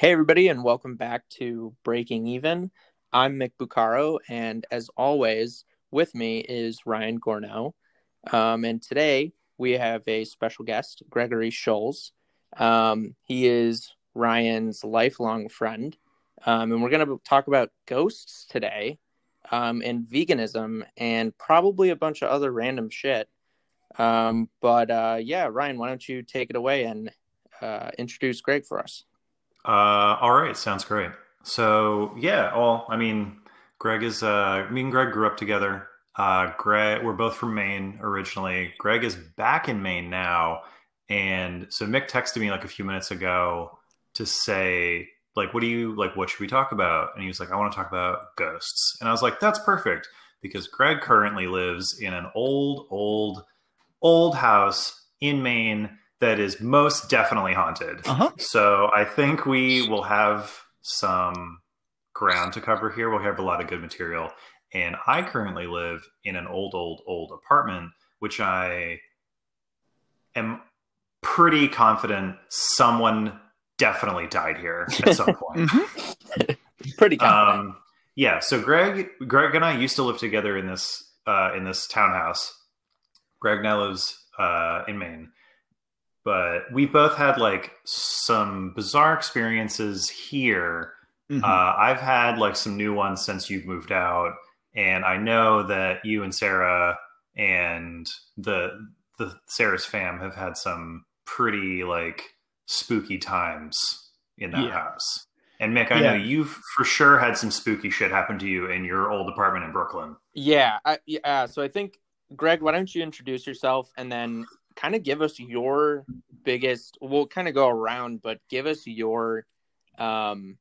Hey, everybody, and welcome back to Breaking Even. I'm Mick Bucaro, and as always, with me is Ryan Gorno. Um, and today we have a special guest, Gregory Scholes. Um, he is Ryan's lifelong friend, um, and we're going to talk about ghosts today, um, and veganism, and probably a bunch of other random shit. Um, but uh, yeah, Ryan, why don't you take it away and uh, introduce Greg for us? Uh, all right, sounds great. So yeah, well, I mean, Greg is uh, me and Greg grew up together. Uh, Greg, we're both from Maine originally. Greg is back in Maine now, and so Mick texted me like a few minutes ago to say like, "What do you like? What should we talk about?" And he was like, "I want to talk about ghosts," and I was like, "That's perfect." Because Greg currently lives in an old, old, old house in Maine that is most definitely haunted. Uh-huh. So I think we will have some ground to cover here. We'll have a lot of good material. And I currently live in an old, old, old apartment, which I am pretty confident someone definitely died here at some point. Pretty confident. um, yeah. So Greg, Greg and I used to live together in this uh, in this townhouse. Greg now lives uh, in Maine, but we both had like some bizarre experiences here. Mhm. Uh, I've had like some new ones since you've moved out, and I know that you and Sarah and the the Sarah's fam have had some pretty like spooky times in that Yeah. house. And Mick, I Yeah. know you've for sure had some spooky shit happen to you in your old apartment in Brooklyn. Yeah, I, yeah. So I think, Greg, why don't you introduce yourself and then kind of give us your biggest? We'll kind of go around, but give us your, um,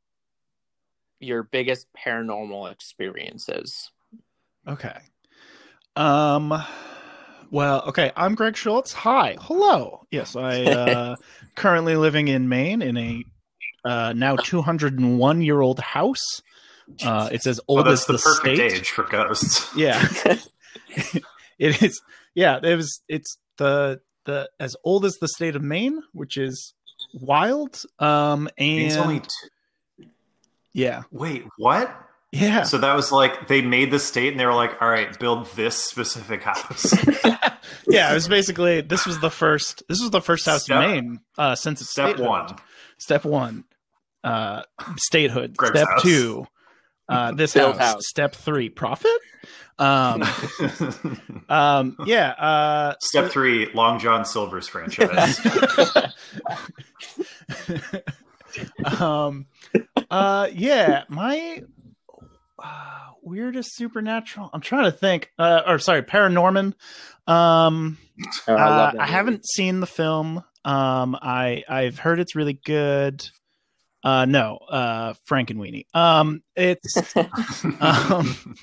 your biggest paranormal experiences. Okay. Um. Well, okay. I'm Greg Schultz. Hi. Hello. Yes, I uh, currently living in Maine in a uh, now 201 year old house. Uh, it's as old that's as the, the, perfect state. age for ghosts. Yeah. it is. Yeah. It was. It's the the as old as the state of Maine, which is wild. Um. And It's only t- yeah. wait, what? Yeah. So that was like they made the state and they were like, all right, build this specific house. yeah, it was basically this was the first this was the first house Step- in Maine uh since it's Step statehood. one. Step one, uh statehood. Greg's Step house. two, uh this Build house. house. Step three, profit. Um um yeah, uh Step three, Long John Silver's franchise. um uh yeah, my uh, weirdest supernatural. I'm trying to think. Uh or sorry, ParaNorman. Um Oh, I uh, I haven't seen the film. Um, I I've heard it's really good. Uh, no, uh, Frankenweenie. Um, it's um,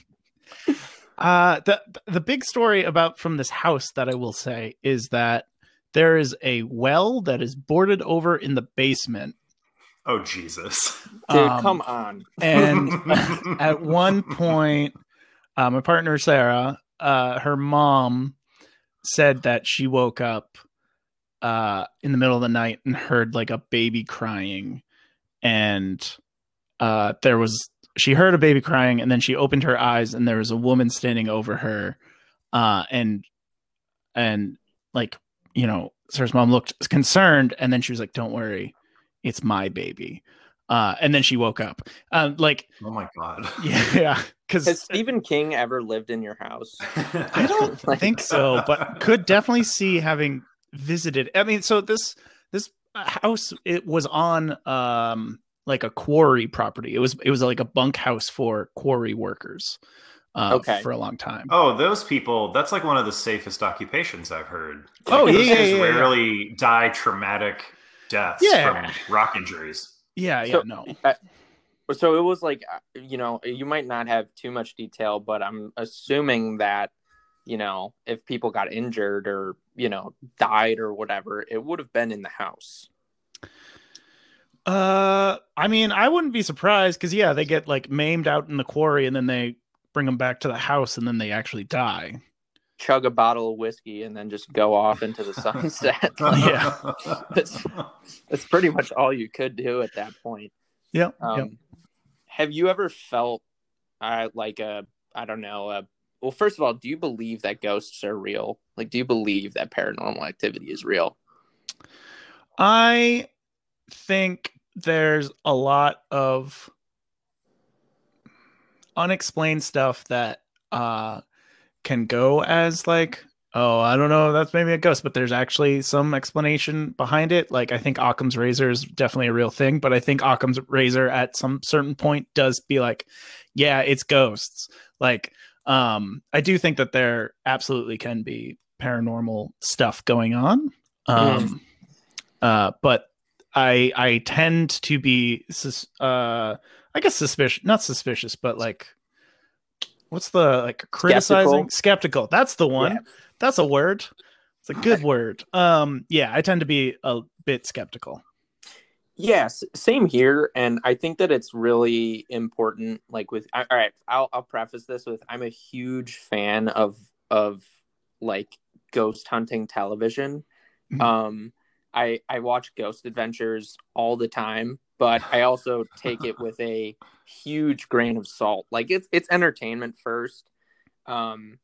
uh, the the big story about from this house that I will say is that there is a well that is boarded over in the basement. oh Jesus. Dude, Um, come on. and at one point, uh, my partner Sarah, uh, her mom said that she woke up uh, in the middle of the night and heard like a baby crying, and uh, there was she heard a baby crying, and then she opened her eyes, and there was a woman standing over her, uh, and and like you know, Sarah's mom looked concerned, and then she was like, "Don't worry, it's my baby." Uh, and then she woke up. Um, like, oh my god. yeah, because Has Stephen King ever lived in your house? I don't Like- think so, but could definitely see having visited. I mean, so this this house it was on um like a quarry property. It was it was like a bunkhouse for quarry workers. Uh, Okay. for a long time. Oh, those people, that's like one of the safest occupations I've heard. Oh, Like, yeah, those yeah, guys yeah, yeah. rarely die traumatic deaths Yeah. from rock injuries. Yeah, yeah, So- no. So it was like, uh, you know, you might not have too much detail, but I'm assuming that, you know, if people got injured or, you know, died or whatever, it would have been in the house. Uh, I mean, I wouldn't be surprised because yeah, they get like maimed out in the quarry and then they bring them back to the house and then they actually die. Chug a bottle of whiskey and then just go off into the sunset. Yeah. that's, that's pretty much all you could do at that point. Yeah. Um, yeah. Have you ever felt uh, like a I don't know a well first of all do you believe that ghosts are real? Like do you believe that paranormal activity is real? I think there's a lot of unexplained stuff that uh can go as like oh i don't know that's maybe a ghost but there's actually some explanation behind it. Like i think occam's razor is definitely a real thing but i think occam's razor at some certain point does be like yeah it's ghosts. Like um i do think that there absolutely can be paranormal stuff going on. Um uh but i i tend to be sus- uh i guess suspicious not suspicious but like what's the like criticizing? Skeptical, that's the one. Yeah. that's a word. It's a good word. Um yeah i tend to be a bit skeptical Yes, same here, and I think that it's really important. Like with, all right, I'll I'll preface this with I'm a huge fan of of like ghost hunting television. Mhm. Um, I I watch Ghost Adventures all the time, but I also take it with a huge grain of salt. Like it's it's entertainment first, um,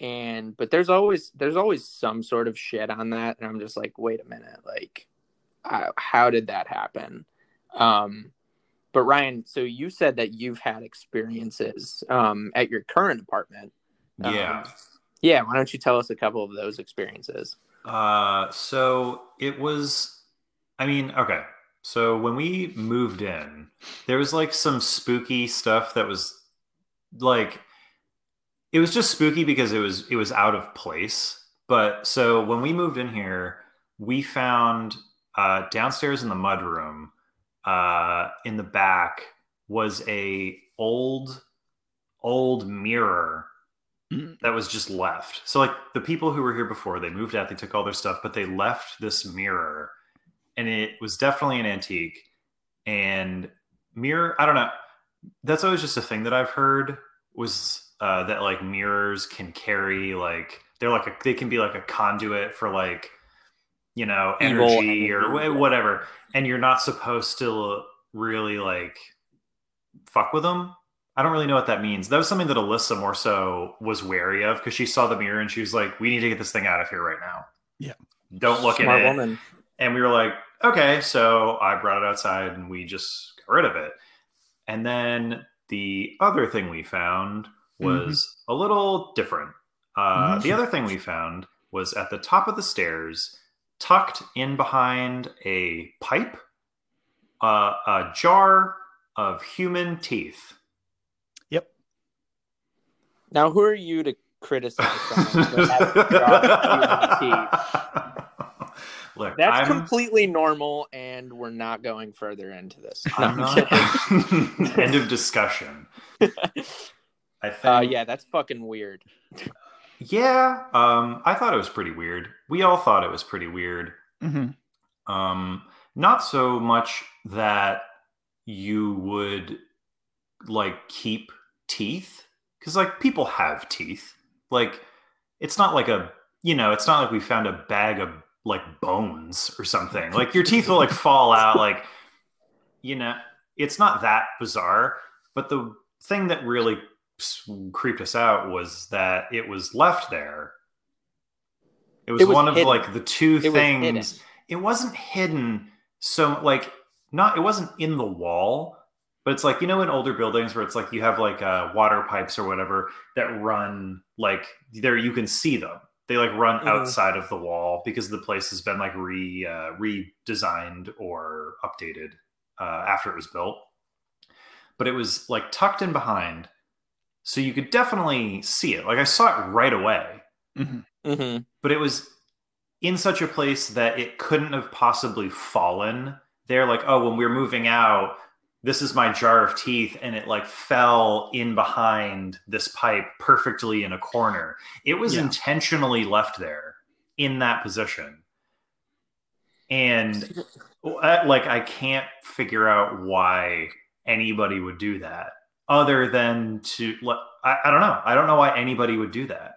and but there's always there's always some sort of shit on that, and I'm just like, wait a minute, like uh, how did that happen? Um, but Ryan, so you said that you've had experiences um, at your current apartment. Um, Yeah. yeah. Why don't you tell us a couple of those experiences? Uh, so it was, I mean, okay. So when we moved in, there was like some spooky stuff that was like, it was just spooky because it was it was out of place. But so when we moved in here, we found uh, downstairs in the mudroom, uh, in the back was a old old mirror Mhm. that was just left. So like the people who were here before, they moved out, they took all their stuff, but they left this mirror and it was definitely an antique. And mirror, I don't know. That's always just a thing that I've heard was uh, that like mirrors can carry like they're like a, they can be like a conduit for like you know energy or whatever, and you're not supposed to really like fuck with them. I don't really know what that means. That was something that Alyssa more so was wary of because she saw the mirror and she was like, "We need to get this thing out of here right now." Yeah. don't look Smart at it. woman. And we were like, "Okay." So I brought it outside and we just got rid of it. And then the other thing we found was a little different. Uh, Mhm. The other thing we found was at the top of the stairs, tucked in behind a pipe, uh, a jar of human teeth. Yep. Now, who are you to criticize someone for having a jar of human teeth? Look, That's I'm, completely normal, and we're not going further into this. No, I'm I'm not. End of discussion. I think. uh, yeah, that's fucking weird. Yeah. Um, I thought it was pretty weird. We all thought it was pretty weird. Mhm. Um, not so much that you would like keep teeth because like people have teeth. Like it's not like a you know it's not like we found a bag of like bones or something. Like your teeth will like fall out. Like you know it's not that bizarre. But the thing that really creeped us out was that it was left there. It was, It was one of like the two It was things. it wasn't hidden so like not it wasn't in the wall but it's like you know in older buildings where it's like you have like uh, water pipes or whatever that run like there you can see them. They like run Mhm. outside of the wall because the place has been like re uh, redesigned or updated uh, after it was built. But it was like tucked in behind so you could definitely see it. Like i saw it right away. Mhm. hmm but it was in such a place that it couldn't have possibly fallen. There like oh when we were moving out this is my jar of teeth and it like fell in behind this pipe perfectly in a corner. It was Yeah. intentionally left there in that position. And like i can't figure out why anybody would do that other than to I, I don't know i don't know why anybody would do that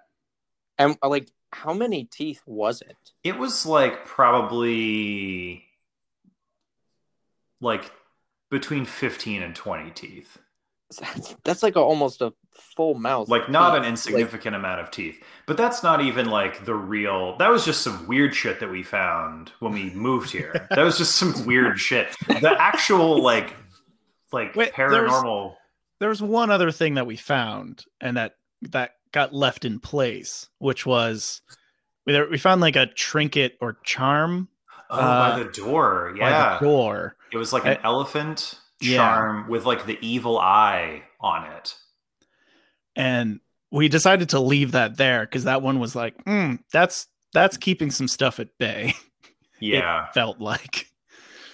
And uh, like, how many teeth was it? It was like probably like between 15 and 20 teeth. That's, that's like a, almost a full mouth. Like not an Like, insignificant amount of teeth. But that's not even like the real that was just some weird shit that we found when we moved here. that was just some weird shit. The actual like like Wait, there's- paranormal There was one other thing that we found, and that that got left in place, which was we we found like a trinket or charm Oh, uh, by the door. Yeah. the door. It was like an I- elephant Yeah. charm with like the evil eye on it. and we decided to leave that there because that one was like, mm, that's that's keeping some stuff at bay. Yeah. It felt like.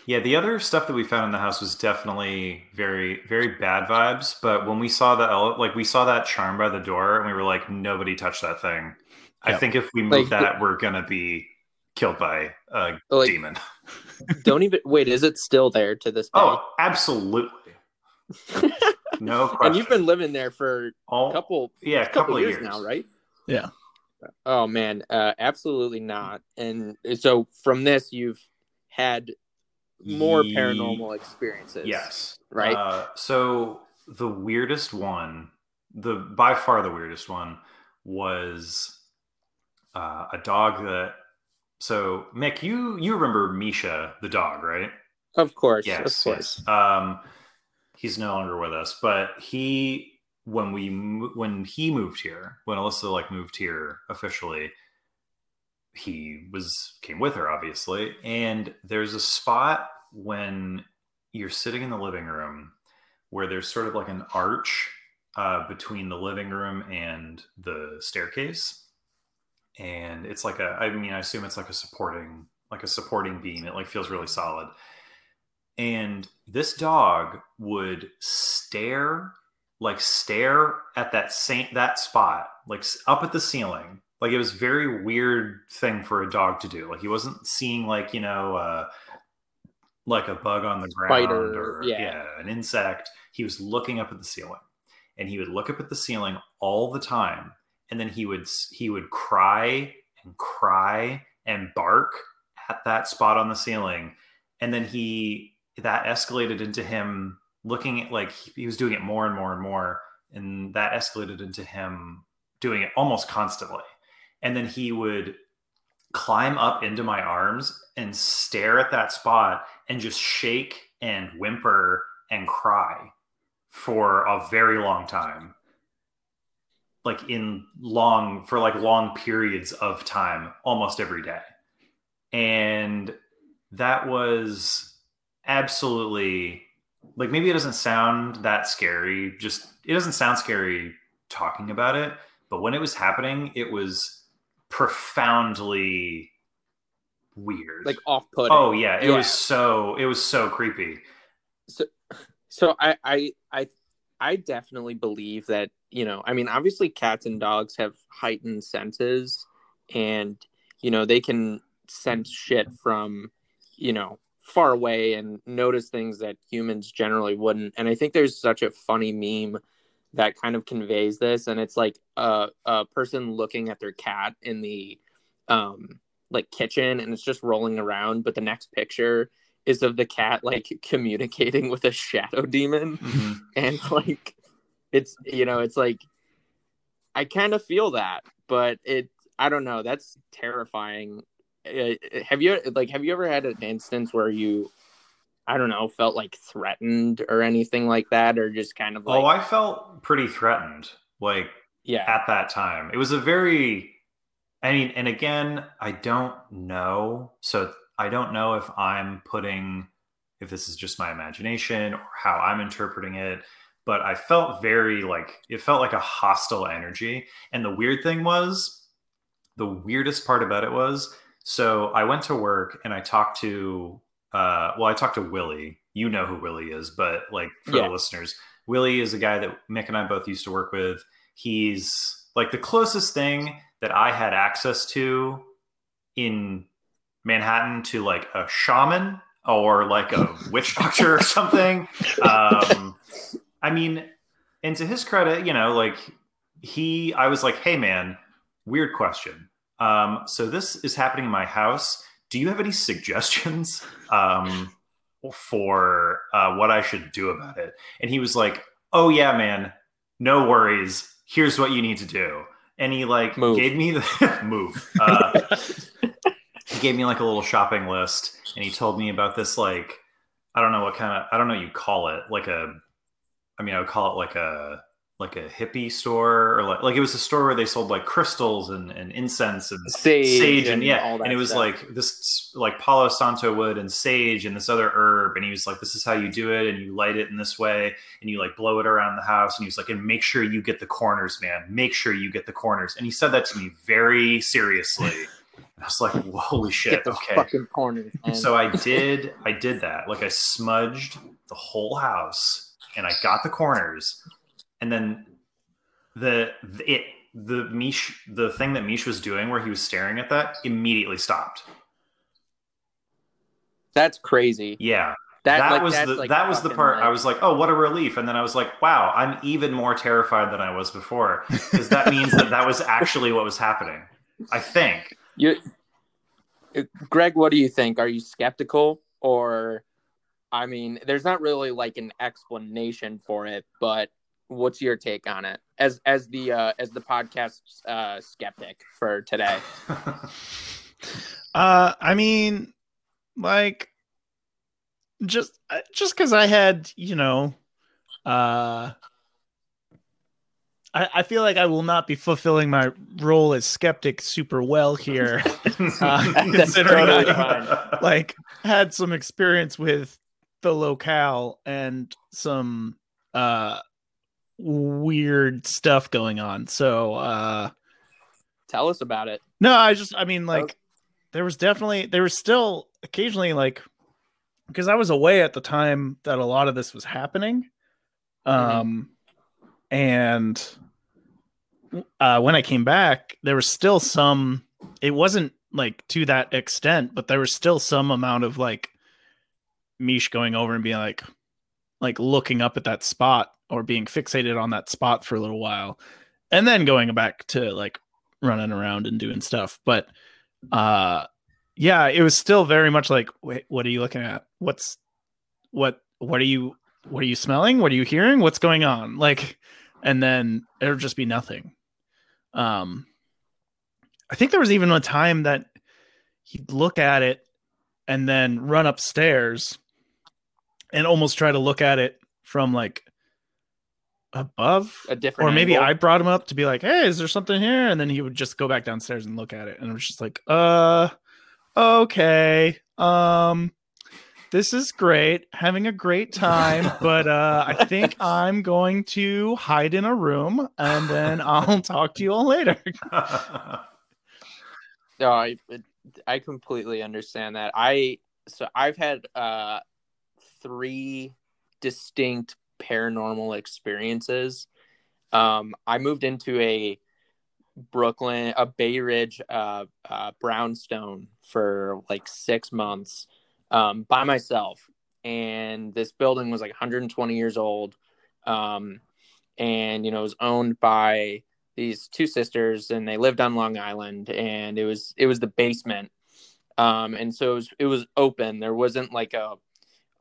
Yeah, the other stuff that we found in the house was definitely very, very bad vibes. But when we saw the ele- like we saw that charm by the door, and we were like, nobody touch that thing. I think if we move Like, that, we're gonna be killed by a Like- demon. Don't even wait. Is it still there to this day? Oh, absolutely, no question. and you've been living there for All, a couple, yeah, a couple, couple, of years, years now, right? Yeah. Oh man, uh, absolutely not. And so from this, you've had more Ye- paranormal experiences. Yes. Right? Uh, so the weirdest one, the by far the weirdest one, was uh, a dog that. So Mick, you you remember Misha the dog, right? Of course. Yes. of course. yes. Um, he's no longer with us, but he when we when he moved here, when Alyssa like moved here officially, he was came with her obviously, and there's a spot when you're sitting in the living room where there's sort of like an arch uh, between the living room and the staircase. And it's like a i mean i assume it's like a supporting like a supporting beam. It like feels really solid. And this dog would stare like stare at that same that spot like up at the ceiling like it was very weird thing for a dog to do. Like he wasn't seeing like you know uh like a bug on the ground Spider, or yeah. yeah an insect. He was looking up at the ceiling and he would look up at the ceiling all the time and then he would he would cry and cry and bark at that spot on the ceiling and then he that escalated into him looking at like he was doing it more and more and more and that escalated into him doing it almost constantly and then he would climb up into my arms and stare at that spot and just shake and whimper and cry for a very long time. Like in long for like long periods of time almost every day. And that was absolutely like maybe it doesn't sound that scary just it doesn't sound scary talking about it but when it was happening it was profoundly weird Like off putting. oh yeah it Yeah. was so it was so creepy so I, I i i definitely believe that you know i mean obviously cats and dogs have heightened senses and you know they can sense shit from you know far away and notice things that humans generally wouldn't and i think there's such a funny meme that kind of conveys this and it's like a, a person looking at their cat in the um like kitchen and it's just rolling around but the next picture is of the cat like communicating with a shadow demon. And like it's you know it's like i kind of feel that but it i don't know that's terrifying. Uh, have you like have you ever had an instance where you i don't know felt like threatened or anything like that or just kind of oh, like oh i felt pretty threatened like yeah at that time. It was a very, I mean, and again, I don't know. So I don't know if I'm putting, if this is just my imagination or how I'm interpreting it, but I felt very like, it felt like a hostile energy. And the weird thing was, the weirdest part about it was, so I went to work and I talked to, uh, well, I talked to Willie. You know who Willie is, but like for Yeah. the listeners, Willie is a guy that Mick and I both used to work with he's like the closest thing that I had access to in Manhattan to like a shaman or like a witch doctor or something. Um, I mean, and to his credit, you know, like he, I was like, hey man, weird question. Um, so this is happening in my house. Do you have any suggestions? Um, for uh, what I should do about it. And he was like, "Oh yeah, man, no worries. Here's what you need to do." And he like Move. gave me the move. Uh, he gave me like a little shopping list, and he told me about this like I don't know what kind of I don't know what you call it like a I mean I would call it like a like a hippie store or like like it was a store where they sold like crystals and, and incense and Sage sage and, and yeah and it was stuff. like this like palo santo wood and sage and this other herb and he was like this is how you do it and you light it in this way and you like blow it around the house and he was like and make sure you get the corners man make sure you get the corners and he said that to me very seriously and i was like holy shit Get those okay fucking corners. So I did I did that. Like I smudged the whole house and I got the corners. And then the, the it the Mish the thing that Mish was doing where he was staring at that immediately stopped. that's crazy. Yeah. That, That, like, was the like, that was the part like- I was like, "Oh, what a relief." And then I was like, "Wow, I'm even more terrified than I was before." Because that means that that was actually what was happening. I think. You, Uh, Greg, what do you think? Are you skeptical or, I mean, there's not really like an explanation for it, but what's your take on it as as the uh, as the podcast uh, skeptic for today? Uh, I mean, like, just uh, just because I had, you know, uh, I I feel like I will not be fulfilling my role as skeptic super well here. Uh, That's considering totally I, fine. like had some experience with the locale and some uh weird stuff going on. So uh Tell us about it. no, I just I mean like there was definitely there was still occasionally like because I was away at the time that a lot of this was happening. Um and uh when I came back, there was still some it wasn't like to that extent, but there was still some amount of like Mish going over and being like like looking up at that spot or being fixated on that spot for a little while and then going back to like running around and doing stuff. But uh yeah it was still very much like wait what are you looking at? What's what what are you what are you smelling? What are you hearing? What's going on? Like and then it'll just be nothing. Um i think there was even a time that he'd look at it and then run upstairs and almost try to look at it from like above A different or maybe angle. I brought him up to be like, "Hey, is there something here?" And then he would just go back downstairs and look at it, and I was just like, "Uh, okay, um, this is great, having a great time, but uh, I think I'm going to hide in a room, and then I'll talk to you all later." No, I I completely understand that. I so I've had uh three distinct paranormal experiences. Um I moved into a Brooklyn, a Bay Ridge uh, uh brownstone for like 6 months um by myself and this building was like 120 years old. Um and you know it was owned by these two sisters and they lived on Long Island and it was it was the basement um and so it was it was open there wasn't like a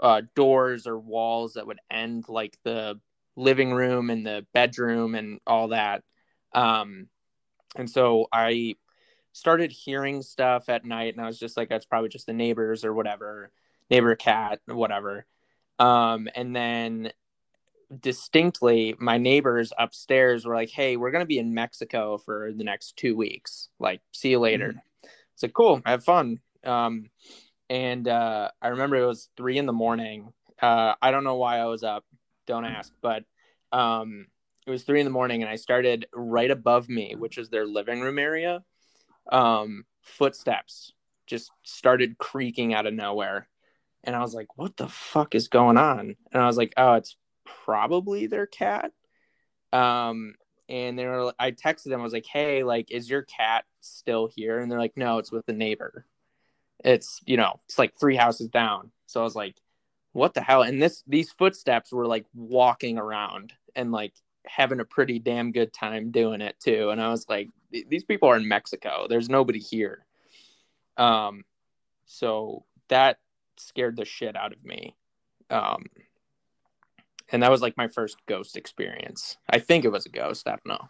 uh, doors or walls that would end like the living room and the bedroom and all that. Um and so I started hearing stuff at night and I was just like that's probably just the neighbors or whatever neighbor cat whatever. Um and then distinctly my neighbors upstairs were like hey we're going to be in mexico for the next two weeks. Like see you later. It's like cool have fun. Um and uh i remember it was three in the morning. Uh i don't know why i was up. Don't ask. But um it was three in the morning and i started right above me which is their living room area um footsteps just started creaking out of nowhere. And i was like what the fuck is going on? And i was like oh it's probably their cat. Um, and they were, I texted them, I was like, hey, like, is your cat still here? And they're like, no, it's with the neighbor. It's, you know, it's like three houses down. So I was like, what the hell? And this, these footsteps were like walking around and like having a pretty damn good time doing it too. And I was like, these people are in Mexico. There's nobody here. Um, so that scared the shit out of me. Um, and that was like my first ghost experience. I think it was a ghost. I don't know.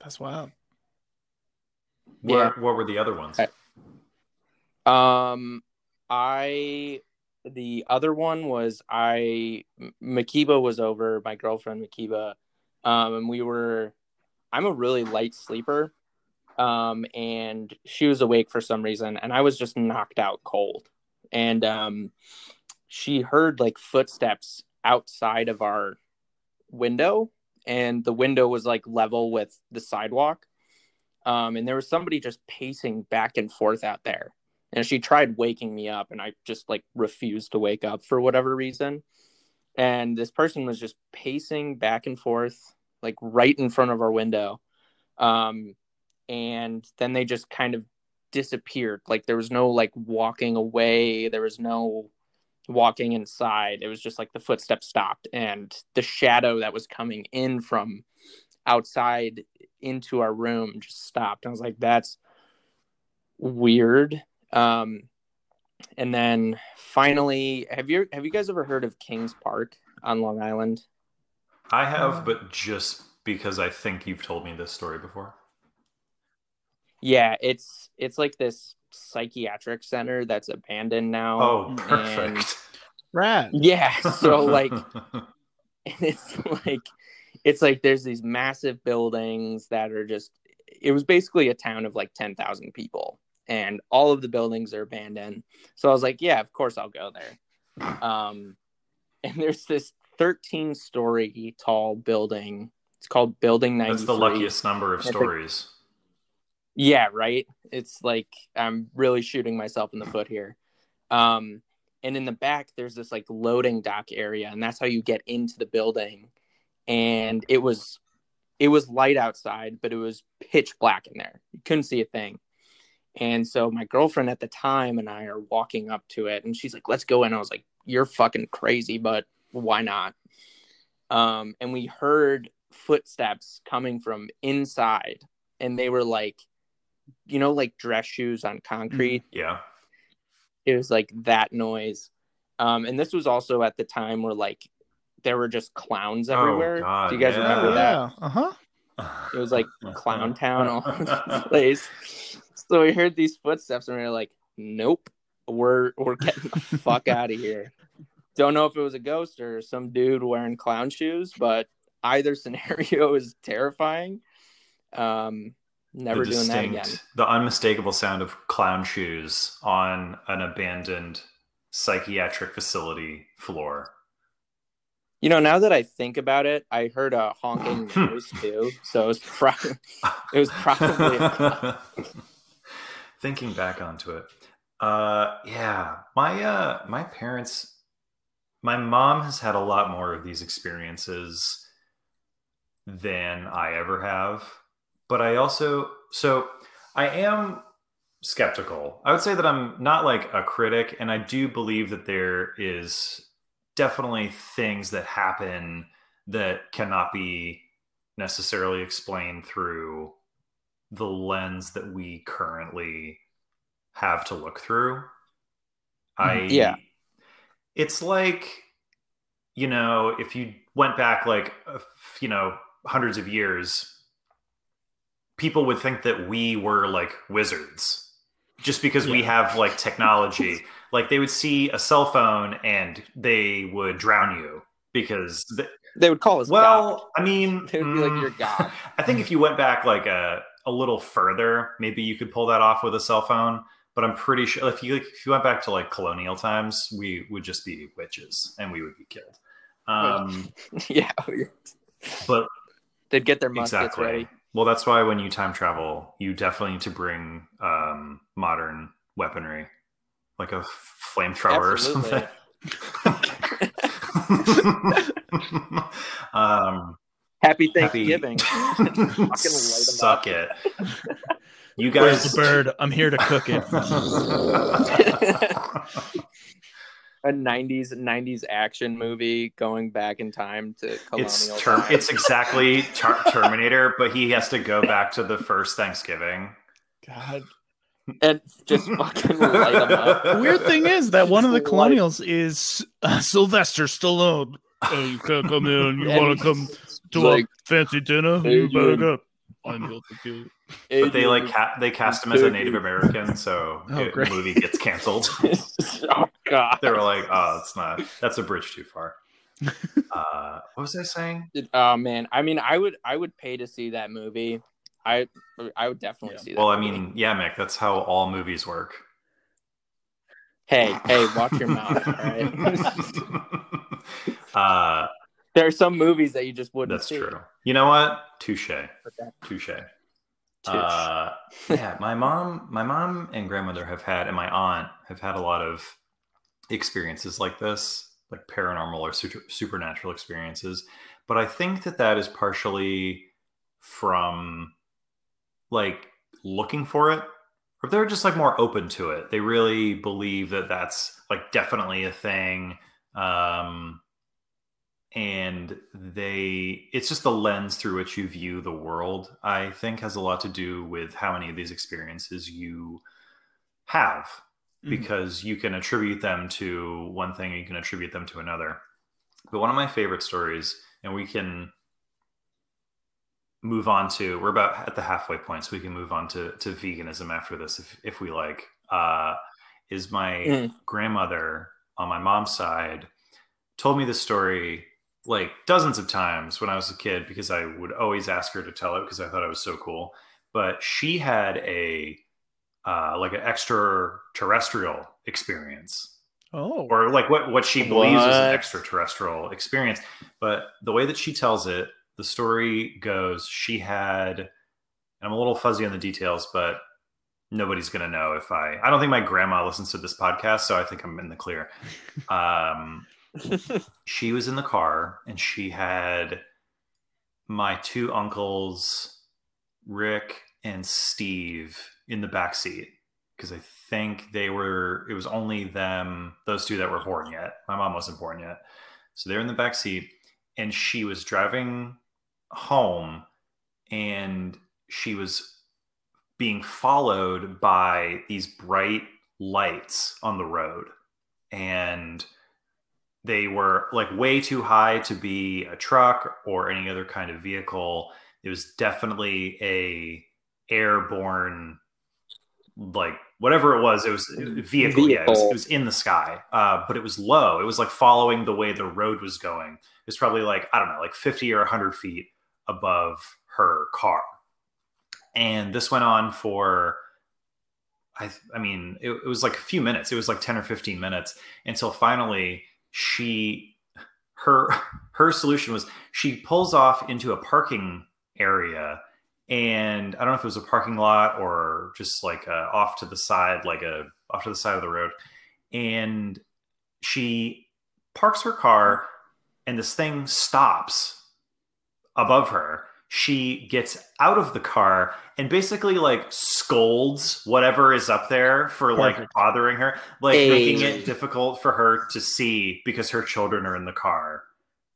That's wild. What, Yeah. what were the other ones? I- Um, I the other one was I Makiba was over my girlfriend Makiba, um, and we were. I'm a really light sleeper, um, and she was awake for some reason, and I was just knocked out cold, and um, she heard like footsteps outside of our window, and the window was like level with the sidewalk. Um, and there was somebody just pacing back and forth out there. And she tried waking me up and i just like refused to wake up for whatever reason. And this person was just pacing back and forth like right in front of our window. Um and then they just kind of disappeared. Like there was no like walking away. There was no walking inside. It was just like the footsteps stopped and the shadow that was coming in from outside into our room just stopped i was like that's weird um, and then finally, have you have you guys ever heard of Kings Park on Long Island? I have, but just because I think you've told me this story before. Yeah, it's it's like this psychiatric center that's abandoned now. Oh, and- perfect. Rad. Yeah, so like it's like it's like there's these massive buildings that are just it was basically a town of like 10,000 people and all of the buildings are abandoned. So I was like, yeah, of course I'll go there. Um and there's this 13 story tall building. It's called Building 93. That's the luckiest number of stories. Yeah, right. It's like I'm really shooting myself in the foot here. Um, and in the back, there's this like loading dock area, and that's how you get into the building. And it was, it was light outside, but it was pitch black in there. You couldn't see a thing. And so my girlfriend at the time and I are walking up to it, and she's like, "Let's go in." I was like, "You're fucking crazy, but why not?" Um, and we heard footsteps coming from inside, and they were like you know, like dress shoes on concrete. Yeah. It was like that noise. Um, and this was also at the time where like there were just clowns everywhere. Oh, God, Do you guys yeah. remember that? Yeah. Uh huh. It was like Clown Town all over the place. So we heard these footsteps and we were like, Nope, we're we're getting the fuck out of here. Don't know if it was a ghost or some dude wearing clown shoes, but either scenario is terrifying. Um never the doing that again. the unmistakable sound of clown shoes on an abandoned psychiatric facility floor. You know, now that I think about it, I heard a honking noise too. So it was, pro- it was probably thinking back onto it. Uh, yeah, my uh, my parents, my mom has had a lot more of these experiences than I ever have, but I also so I am skeptical. I would say that I'm not like a critic, and I do believe that there is definitely things that happen that cannot be necessarily explained through the lens that we currently have to look through. Hmm, I Yeah. It's like you know, if you went back like you know, hundreds of years, people would think that we were like wizards just because we have like technology. like they would see a cell phone and they would drown you because th- They would call us God. well, I mean, They would be like, mm, "You're God." I think if you went back like a a little further, maybe you could pull that off with a cell phone. But I'm pretty sure if you if you went back to like colonial times, we would just be witches and we would be killed. Um, yeah, but they'd get their muskets exactly. ready. Well, that's why when you time travel, you definitely need to bring um, modern weaponry, like a flamethrower or something. um, Happy Happy- Thanksgiving. Fucking light 'em Suck it. You Where's guys. the bird? I'm here to cook it. a 90s 90s action movie going back in time to colonial it's term. times. It's exactly ter- Terminator, but he has to go back to the first Thanksgiving. God. And just fucking light them up. The weird thing is that one of the colonials is uh, Sylvester Stallone. Oh, you can't come in. You want to come to like, a fancy dinner? Hey, You better go. I'm here to. But they like ca- they cast him as a Native American, so Oh, it- the movie gets canceled. oh god. they were like, "Oh, it's not. That's a bridge too far." Uh, what was I saying? Oh man, I mean, I would, I would pay to see that movie. I, I would definitely Yeah. see that. Well, I mean, yeah, Mick, that's how all movies work. hey, hey, watch your mouth. All right. uh, there are some movies that you just wouldn't. that's see. true. You know what? Touche. But Touche. Touche. Uh, yeah, my mom, my mom and grandmother have had, and my aunt have had a lot of experiences like this, like paranormal or su- supernatural experiences. But I think that that is partially from like looking for it, or they're just like more open to it. They really believe that that's like definitely a thing. Um, and they it's just the lens through which you view the world i think has a lot to do with how many of these experiences you have Mhm. because you can attribute them to one thing you can attribute them to another but one of my favorite stories and we can move on to we're about at the halfway point so we can move on to to veganism after this if, if we like uh is my Mm. grandmother on my mom's side told me this story like dozens of times when I was a kid because I would always ask her to tell it because I thought it was so cool. But she had a uh, like an extraterrestrial experience, Oh, or like what what she believes is an extraterrestrial experience. But the way that she tells it, the story goes, she had i'm a little fuzzy on the details, but nobody's gonna know if I. I don't think my grandma listens to this podcast, so I think I'm in the clear. Um, she was in the car and she had my two uncles rick and steve in the back seat because i think they were it was only them those two that were born yet my mom wasn't born yet so they're in the back seat and she was driving home and she was being followed by these bright lights on the road. And they were like way too high to be a truck or any other kind of vehicle. It was definitely a airborne like whatever it was it was a vehicle, yeah it was, it was in the sky uh, but it was low. It was like following the way the road was going. It was probably like i don't know like 50 or 100 feet above her car. And this went on for i i mean it, it was like a few minutes. It was like 10 or 15 minutes until finally she her her solution was she pulls off into a parking area and i don't know if it was a parking lot or just like uh off to the side like a off to the side of the road. And she parks her car and this thing stops above her she gets out of the car and basically like scolds whatever is up there for like Perfect. bothering her like Hey. making it difficult for her to see because her children are in the car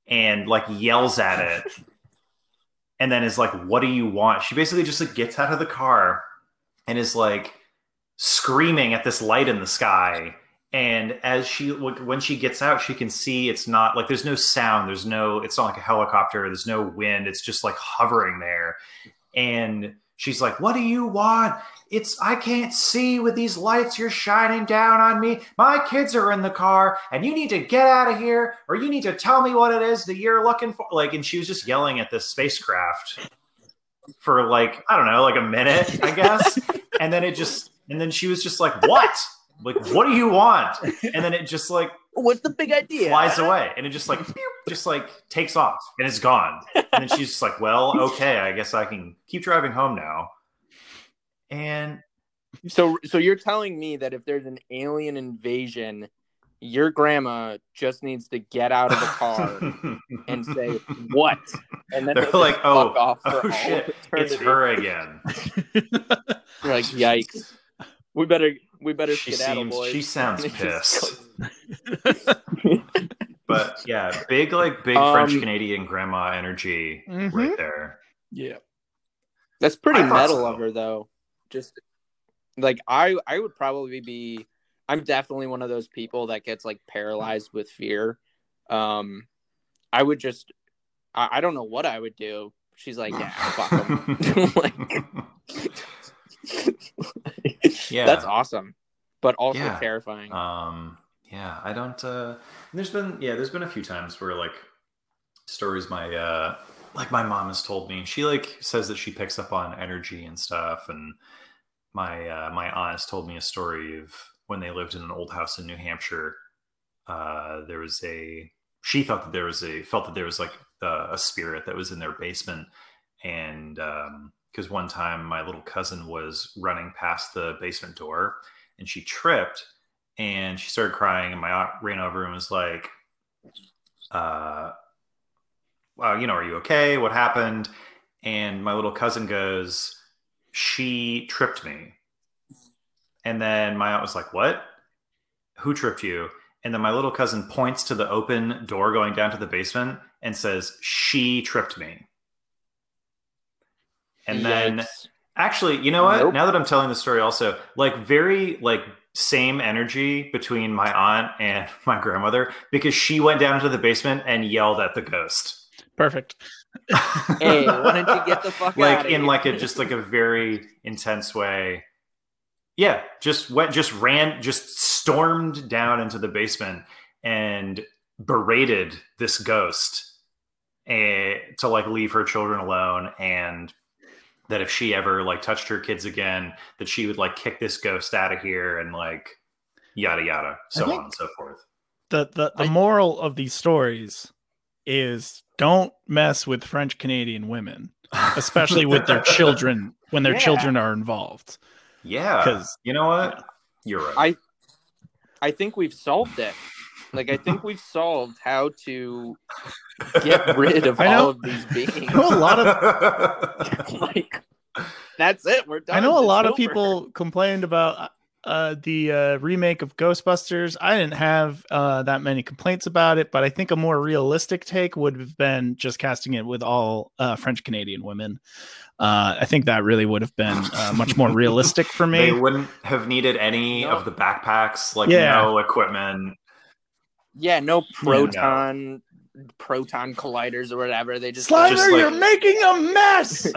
and like yells at it and then is like what do you want she basically just like gets out of the car and is like screaming at this light in the sky and as she when she gets out she can see it's not like there's no sound there's no it's not like a helicopter there's no wind it's just like hovering there. And she's like what do you want? It's i can't see with these lights you're shining down on me. My kids are in the car and you need to get out of here or you need to tell me what it is that you're looking for. Like and she was just yelling at this spacecraft for like i don't know like a minute i guess. And then it just and then she was just like what like what do you want? And then it just like What's the big idea? flies away and it just like just like takes off and it's gone. And then she's just like well okay i guess i can keep driving home now. And So, so you're telling me that if there's an alien invasion, your grandma just needs to get out of the car and say what, and then they're just like oh fuck off for oh shit it's her again. You're like, yikes. We better, we better she skedaddle, seems boys. she sounds And it just pissed but yeah big like big Um, french canadian grandma energy Mhm. right there yeah. That's pretty I metal so. of her, though. Just like I I would probably be I'm definitely one of those people that gets like paralyzed with fear. Um I would just I, I don't know what I would do. She's like, yeah, fuck 'em." like Yeah. That's awesome. But also Yeah. terrifying. Um, yeah, I don't. Uh, there's been yeah, there's been a few times where like stories my uh, like my mom has told me. She like says that she picks up on energy and stuff, and my uh, my aunt has told me a story of when they lived in an old house in New Hampshire. Uh, there was a she thought that there was a felt that there was like a, a spirit that was in their basement, and because one time my little cousin was running past the basement door and she tripped and she started crying and my aunt ran over and was like uh well you know are you okay? What happened? And my little cousin goes she tripped me. And then my aunt was like what? Who tripped you? And then my little cousin points to the open door going down to the basement and says she tripped me and then Yikes. Actually, you know what? Nope. Now that I'm telling the story, also like very like same energy between my aunt and my grandmother because she went down into the basement and yelled at the ghost. Perfect. Hey, why don't you get the fuck like outta in here? like a just like a very intense way. Yeah, just went, just ran, just stormed down into the basement and berated this ghost eh, to like leave her children alone and that if she ever like touched her kids again that she would like kick this ghost out of here and like yada yada so on and so forth The the, the I- moral of these stories is don't mess with French Canadian women, especially with their children when their Yeah. children are involved. Yeah. Because you know what you're right I I think we've solved it. Like I think we've solved how to get rid of I know- all of these beings. I know a lot of like that's it. We're done. I know a It's lot of people complained about uh, the uh, remake of Ghostbusters. I didn't have uh, that many complaints about it, but I think a more realistic take would have been just casting it with all uh, French Canadian women. Uh, I think that really would have been uh, much more realistic for me. they wouldn't have needed any No. of the backpacks like Yeah. no equipment Yeah, no proton proton colliders or whatever. They just Slimer, just like- you're making a mess.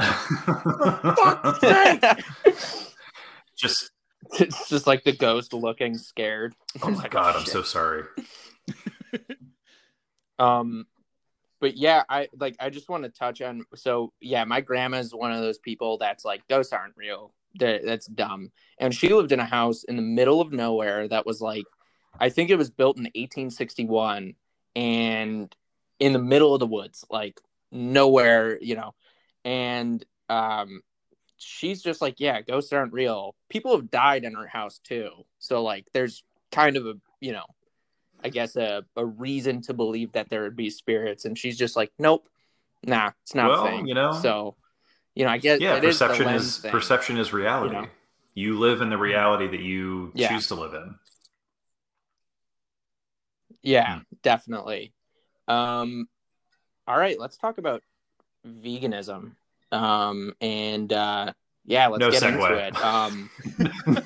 fuck's sake. just it's just like the ghost looking scared. oh my god i'm so sorry Um, but yeah, I like. I just want to touch on. So yeah, my grandma's one of those people that's like ghosts aren't real. That that's dumb. And she lived in a house in the middle of nowhere that was like, I think it was built in 1861, and in the middle of the woods, like nowhere, you know. And um, she's just like, yeah, ghosts aren't real. People have died in her house too. So like, there's kind of a you know I guess a, a reason to believe that there would be spirits, and she's just like, nope, nah, it's not Well, a thing. you know. So, you know, I guess yeah is perception is, thing. perception is reality you know? you live in the reality that you Yeah. choose to live in Yeah, Hmm. definitely. Um, all right, let's talk about veganism. Um, and uh, yeah, let's No get segue. into it. Um,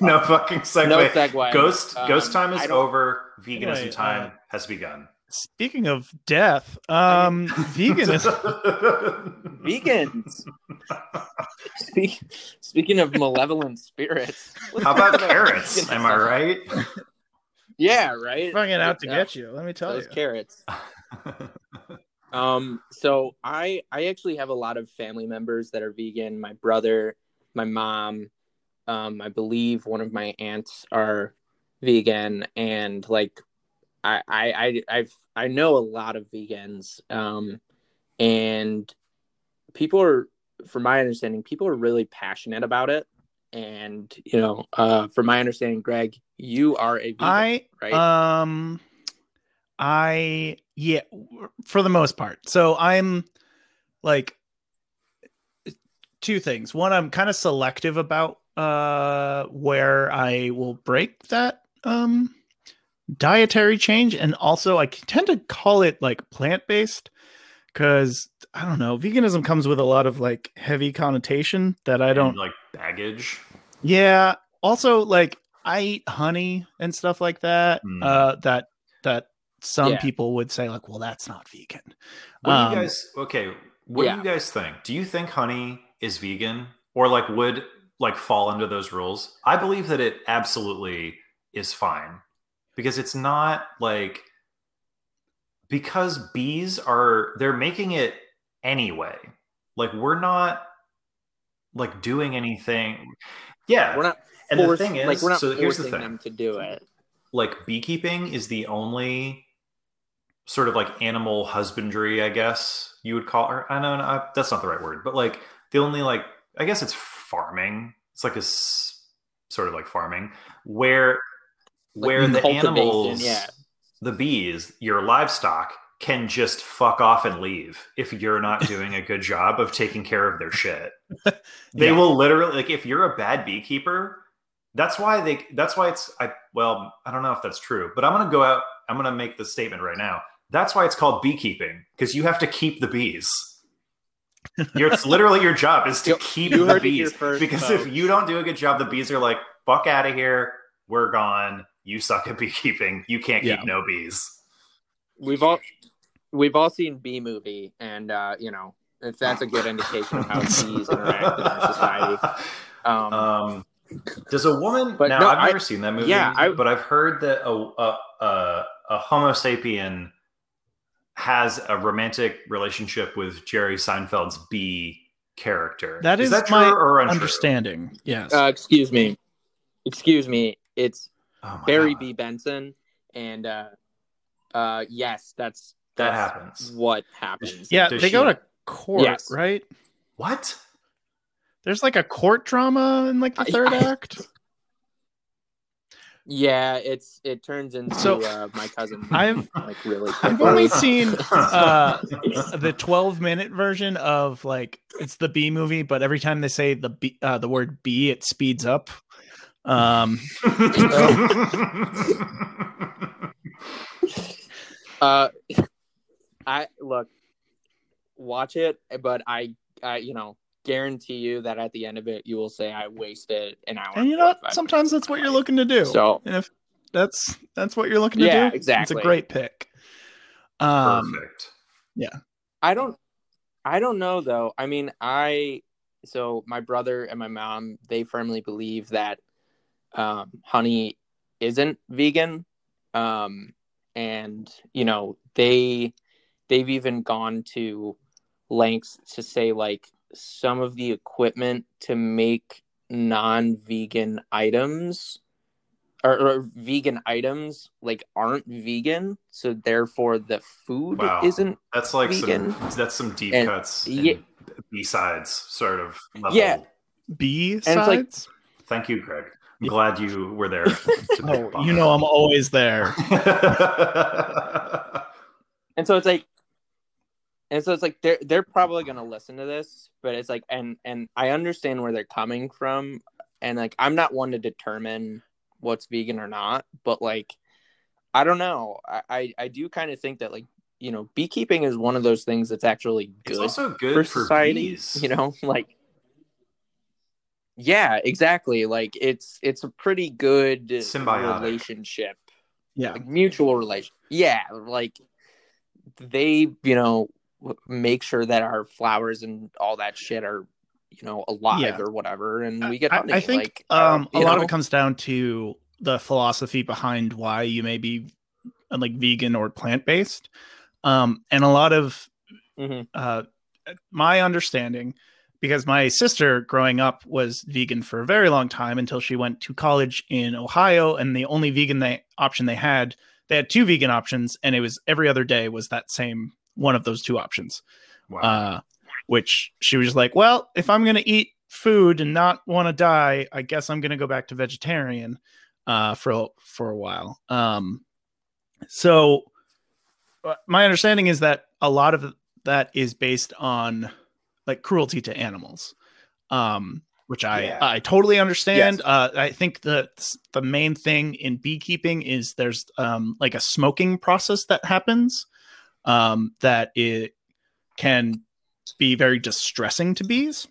no fucking segue. no segue. Ghost Um, ghost time is over. Veganism Anyway, time uh, has begun. Speaking of death, um, veganism. Vegans. Speak, speaking of malevolent spirits, How about carrots? veganism. Am I right? Yeah, right. fucking out to Yeah. get you. Let me tell Those you. carrots. Um, so I I actually have a lot of family members that are vegan. My brother, my mom, um, I believe one of my aunts are vegan, and like I I I I've I know a lot of vegans. Um, and people are, from my understanding, people are really passionate about it. And you know, uh, from my understanding, Greg, you are a vegan, I right? Um, I yeah, for the most part. So I'm like two things. One, I'm kind of selective about uh where I will break that um dietary change, and also I tend to call it like plant based because I don't know, veganism comes with a lot of like heavy connotation that I don't like baggage. yeah. also like I eat honey and stuff like that. Mm. Uh, that that some Yeah. people would say like, well, that's not vegan. What do Um, you guys? Okay, what yeah. do you guys think? Do you think honey is vegan, or like would like fall under those rules? I believe that it absolutely is fine because it's not like because bees are they're making it anyway. Like we're not like doing anything. Yeah, We're not and the force- thing is, like we're not so here's the thing them to do it. like beekeeping is the only sort of like animal husbandry, I guess you would call. Or I know, I- that's not the right word, but like the only like I guess it's farming. It's like a s- sort of like farming where Like where the animals, yeah. the bees, your livestock can just fuck off and leave if you're not doing a good job of taking care of their shit. They Yeah. will literally like if you're a bad beekeeper, that's why they that's why it's I well, I don't know if that's true, but I'm going to go out I'm going to make the statement right now. That's why it's called beekeeping because you have to keep the bees. Your, it's literally your job is to You- keep you the heard it here bees first, because if you don't do a good job the bees are like fuck out of here, we're gone. You suck at beekeeping. You can't keep Yeah. no bees. We've all we've all seen Bee Movie, and uh, you know if that's a good indication of how bees interact in our society. Um, Um, does a woman? But now no, I've I- never seen that movie. yeah, I- but I've heard that a, a a a Homo sapien has a romantic relationship with Jerry Seinfeld's bee character. That is that true my or untrue? Understanding, yes. uh, excuse me, excuse me. It's Oh Barry God. B. Benson, and uh, uh, yes, that's That that's happens. What happens? yeah, does they she- go to court, Yes. right? What? There's like a court drama in like the third I- act. Yeah, it's it turns into So, uh, my cousin. I've- like really. I've only seen uh, the 12 minute version of like it's the Bee Movie, but every time they say the B, uh, the word B, it speeds up. Um, Uh, I look, watch it, but I, I, you know, guarantee you that at the end of it, you will say I wasted an hour. and you know, what? 45 sometimes that's what you're looking to do. So and if that's that's what you're looking to Yeah, do, It's exactly. a great pick. Um, Perfect. Yeah. I don't, I don't know though. I mean, I, so my brother and my mom, they firmly believe that, um, honey isn't vegan, um, and you know they, they've even gone to lengths to say like some of the equipment to make non-vegan items or, or vegan items like aren't vegan so therefore the food Wow. isn't That's like vegan. some that's some deep And- cuts. yeah. B sides sort of level. Yeah. B it's like- sides. Thank you, Greg. I'm Yeah. glad you were there. oh, you know, I'm always there. and so it's like and so it's like they're they're probably gonna listen to this but it's like and and i understand where they're coming from and like i'm not one to determine what's vegan or not but like i don't know i i, I do kind of think that like you know beekeeping is one of those things that's actually it's good also good for for, society bees. you know like yeah exactly like it's it's a pretty good Symbiotic. relationship Yeah. like mutual relation yeah like they you know w- make sure that our flowers and all that shit are you know alive Yeah. or whatever and we get I, honey I think like um, a you lot of it comes down to the philosophy behind why you may be uh, like vegan or plant based. Um, and a lot of Mhm. uh, my understanding, because my sister growing up was vegan for a very long time until she went to college in Ohio, and the only vegan they, option they had, they had two vegan options, and it was every other day was that same one of those two options Wow. uh, which she was like, well, if I'm going to eat food and not want to die, I guess I'm going to go back to vegetarian uh, for for a while. Um, so uh, my understanding is that a lot of that is based on like cruelty to animals, um, which I Yeah. I totally understand. Yes. Uh, I think the the main thing in beekeeping is there's um, like a smoking process that happens um, that it can be very distressing to bees.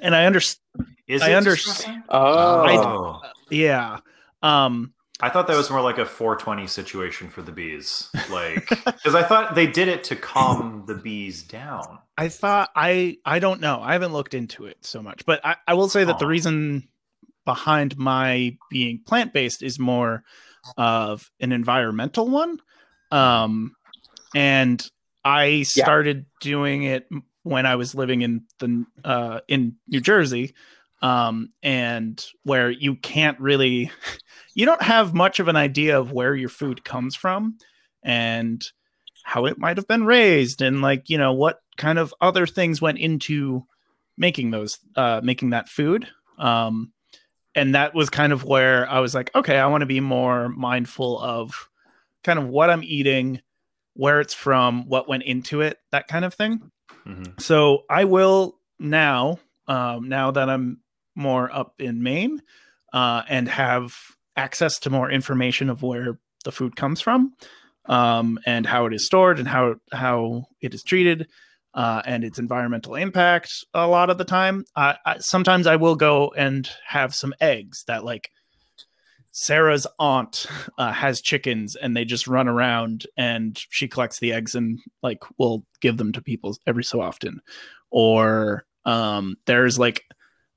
And I understand. Is I it understand. distressing? Oh, Oh. Yeah. Um, I thought that was more like a 420 situation for the bees. Like, because I thought they did it to calm the bees down. I thought I I don't know. I haven't looked into it so much, but I, I will say that the reason behind my being plant based is more of an environmental one. Um, and I started doing it when I was living in the uh, in New Jersey, um, and where you can't really, you don't have much of an idea of where your food comes from, and how it might have been raised, and like you know what kind of other things went into making those uh, making that food. Um, and that was kind of where I was like, okay, I want to be more mindful of kind of what I'm eating, where it's from, what went into it, that kind of thing. Mhm. So I will now, um, now that I'm more up in Maine uh, and have access to more information of where the food comes from um, and how it is stored and how how it is treated uh, and its environmental impact. A lot of the time, I, I, sometimes I will go and have some eggs that like. Sarah's aunt uh, has chickens and they just run around and she collects the eggs and like will give them to people every so often. Or um, there's like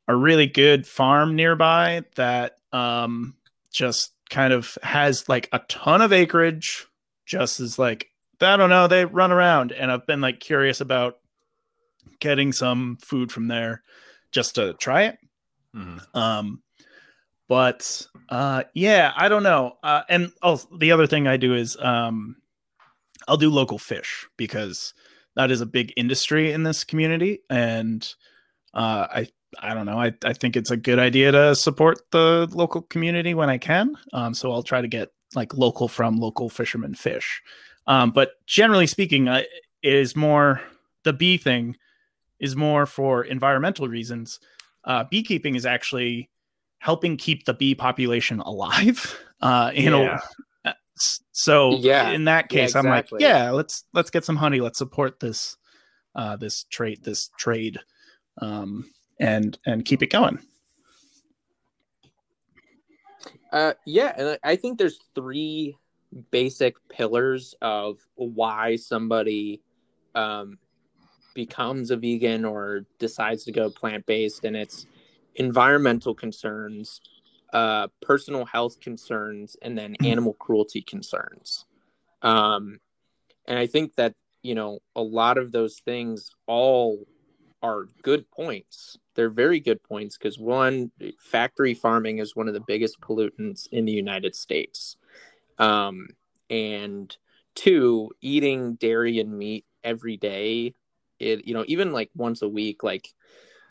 a really good farm nearby that um, just kind of has like a ton of acreage. Just as like I don't know, they run around, and I've been like curious about getting some food from there just to try it. Mhm. Um, but uh, yeah, I don't know. Uh, and also the other thing I do is um, I'll do local fish because that is a big industry in this community, and uh, I I don't know. I I think it's a good idea to support the local community when I can. Um, so I'll try to get like local from local fishermen fish. Um, but generally speaking, uh, it is more the bee thing is more for environmental reasons. Uh, beekeeping is actually helping keep the bee population alive. Uh, you know, so Yeah. in that Yeah, case, I'm like, yeah, let's let's get some honey. Let's support this uh, this trade this trade um, and and keep it going. Uh, yeah, and I- I think there's three basic pillars of why somebody um, becomes a vegan or decides to go plant based, and it's environmental concerns, uh, personal health concerns, and then animal cruelty concerns. Um, and I think that you know a lot of those things all are good points. They're very good points because one, factory farming is one of the biggest pollutants in the United States. Um, and two, eating dairy and meat every day, it you know even like once a week, like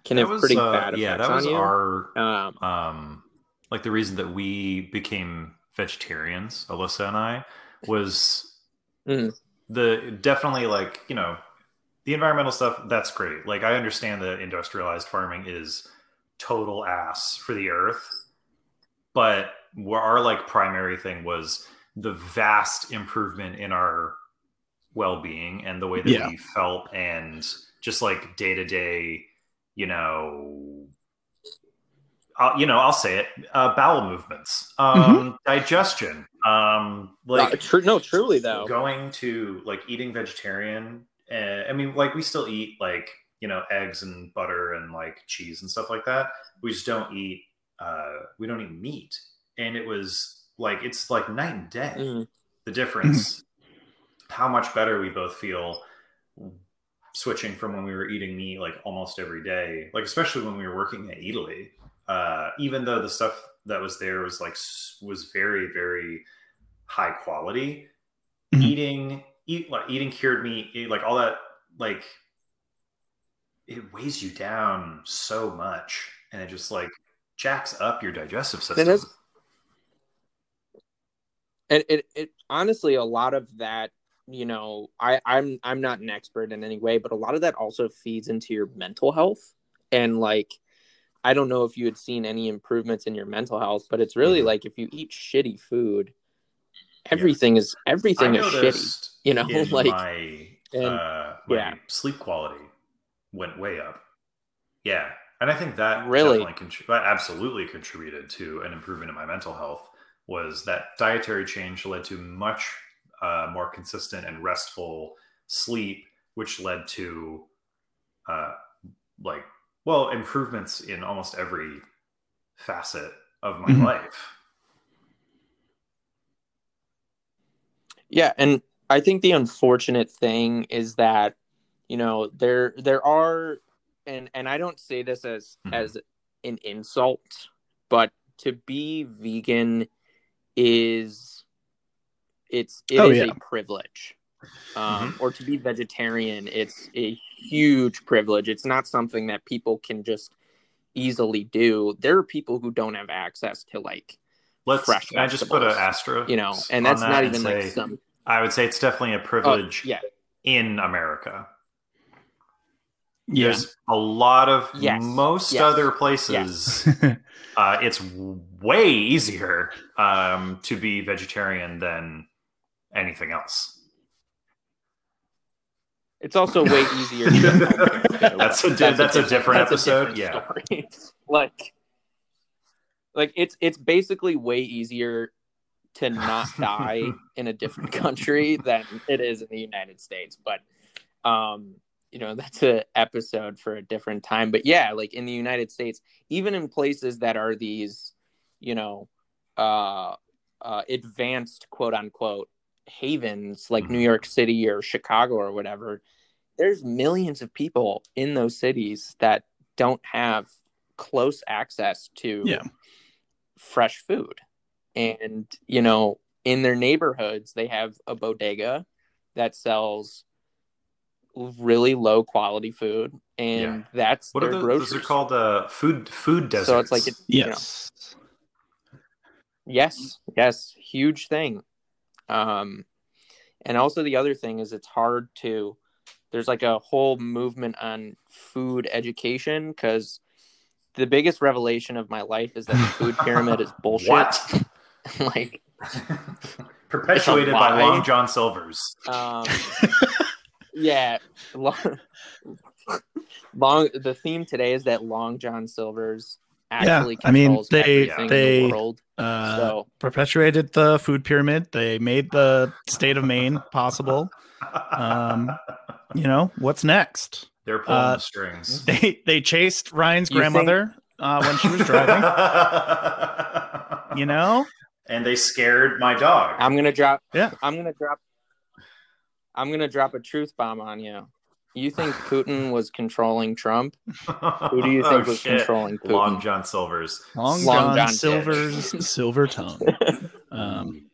can That have was, pretty uh, bad effects yeah, that on was you. our um, um like the reason that we became vegetarians alyssa and i was Mhm. the definitely like you know the environmental stuff that's great like i understand that industrialized farming is total ass for the earth but our like primary thing was the vast improvement in our well-being and the way that Yeah. we felt and just like day to day you know I'll, you know i'll say it uh, bowel movements um digestion um like uh, tru- no, truly though. going to like eating vegetarian uh, i mean like we still eat like you know eggs and butter and like cheese and stuff like that we just don't eat uh we don't eat meat and it was like it's like night and day Mhm. the difference how much better we both feel switching from when we were eating meat like almost every day like especially when we were working at Eataly uh even though the stuff that was there was like was very very high quality Mhm. eating eat like eating cured meat eat, like all that like it weighs you down so much and it just like jacks up your digestive system is- and it, it honestly a lot of that you know i i'm i'm not an expert in any way but a lot of that also feeds into your mental health and like i don't know if you had seen any improvements in your mental health but it's really Mhm. like if you eat shitty food everything is everything I is shitty you know, like- my, and- uh, my yeah. sleep quality went way up. Yeah, and I think that Really? contri- that absolutely contributed to an improvement in my mental health. Was that dietary change led to much uh, more consistent and restful sleep, which led to uh, like well improvements in almost every facet of my Mhm. life. Yeah, and I think the unfortunate thing is that you know there there are and and I don't say this as Mhm. as an insult, but to be vegan is it's it is Oh, yeah. a privilege. Um, or to be vegetarian, it's a huge privilege. It's not something that people can just easily do. There are people who don't have access to like Let's Fresh can I just put an vegetables, asterisk, you know, and that's that not even say, like some I would say it's definitely a oh, privilege yeah in America. Yeah. There's a lot of Yes. most Yes. other places. uh, it's way easier um, to be vegetarian than anything else. It's also way easier. To get healthcare, too. That's a di- that's a different episode, different yeah. like, like it's it's basically way easier to not die in a different country than it is in the United States. But, um, you know, that's a episode for a different time. But yeah, like in the United States, even in places that are these, you know, uh, uh, advanced quote unquote havens like New Mhm. York City or Chicago or whatever, there's millions of people in those cities that don't have close access to Yeah. fresh food. And, you know, in their neighborhoods, they have a bodega that sells really low quality food. And that's What are the, groceries. those are called? Uh, food food deserts. So it's like it's, you know, yes. Yes, yes, huge thing. Um, and also the other thing is it's hard to. There's like a whole movement on food education because the biggest revelation of my life is that the food pyramid is bullshit. What? like, perpetuated by. Long John Silver's. um, yeah, long, long. The theme today is that Long John Silver's actually I mean, they- everything in they- the world. Uh, So perpetuated the food pyramid. They made the state of Maine possible. Um, You know what's next? They're pulling uh, the strings. They they chased Ryan's You think- grandmother uh, when she was driving. you know, and they scared my dog. I'm gonna drop. Yeah. I'm gonna drop. I'm gonna drop a truth bomb on you. You think Putin was controlling Trump? Who do you think was controlling Putin? Oh, Long John Silver's. Long, Long John, John Silver's silver tongue. Um,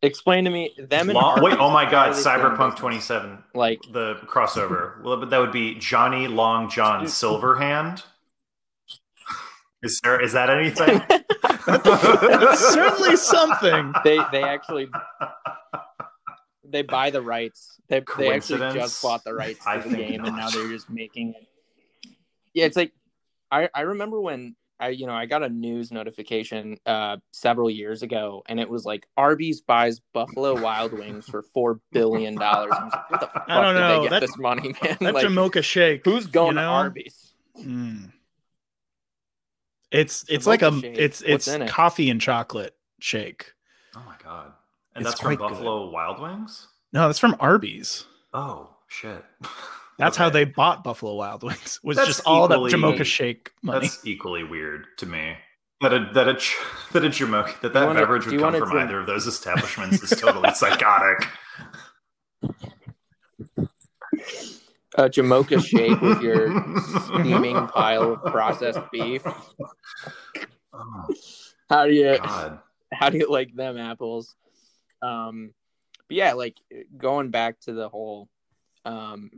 Explain to me them and Long, wait, oh my God! are they doing Cyberpunk 27, Like the crossover. Well, but that would be Johnny Long John Silverhand. Is there is that anything? it's certainly something. they they actually they buy the rights. They they actually just bought the rights to I the think game, and now they're just making it. Yeah, it's like I I remember when I you know I got a news notification uh several years ago, and it was like Arby's buys Buffalo Wild Wings for four billion dollars. I like, what the fuck I don't did know. they get That- this money, man? That like, Jamocha shake. who's going you know? to Arby's? Mm. It's it's like a shake. it's it's in it? coffee and chocolate shake. oh my God! And It's that's from quite good. Buffalo Wild Wings. No, that's from Arby's. Oh shit! That's how they bought Buffalo Wild Wings. Was That's just all that equally- Jamocha shake money. That's equally weird to me. That a that a ch- that a jamoke that that wanna- beverage would come from drink- either of those establishments is totally psychotic. A Jamocha shake with your steaming pile of processed beef. Oh How do you God! how do you like them apples? Um, but yeah, like going back to the whole um,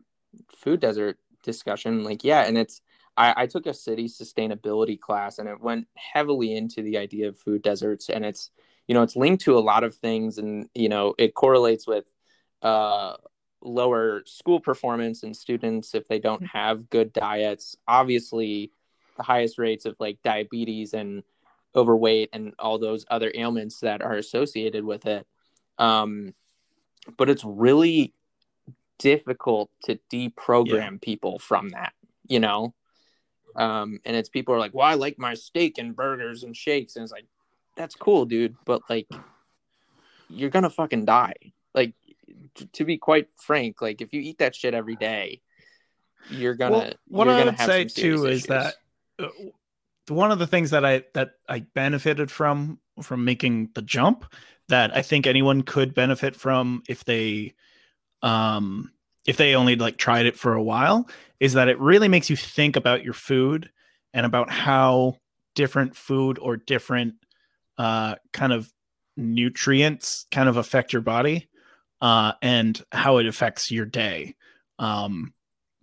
food desert discussion, like yeah, and it's I, I took a city sustainability class and it went heavily into the idea of food deserts, and it's you know it's linked to a lot of things, and you know it correlates with uh, lower school performance in students if they don't have good diets. Obviously, the highest rates of like diabetes and overweight and all those other ailments that are associated with it. Um, but it's really difficult to deprogram people from that, you know? Um, and it's people are like, "Well, I like my steak and burgers and shakes," and it's like, "That's cool, dude," but like, you're gonna fucking die. Like, t- to be quite frank, like if you eat that shit every day, you're gonna. Well, what I gonna would say too is issues. that uh, one of the things that I that I benefited from from making the jump that I think anyone could benefit from if they um if they only like tried it for a while is that it really makes you think about your food and about how different food or different uh kind of nutrients kind of affect your body uh and how it affects your day um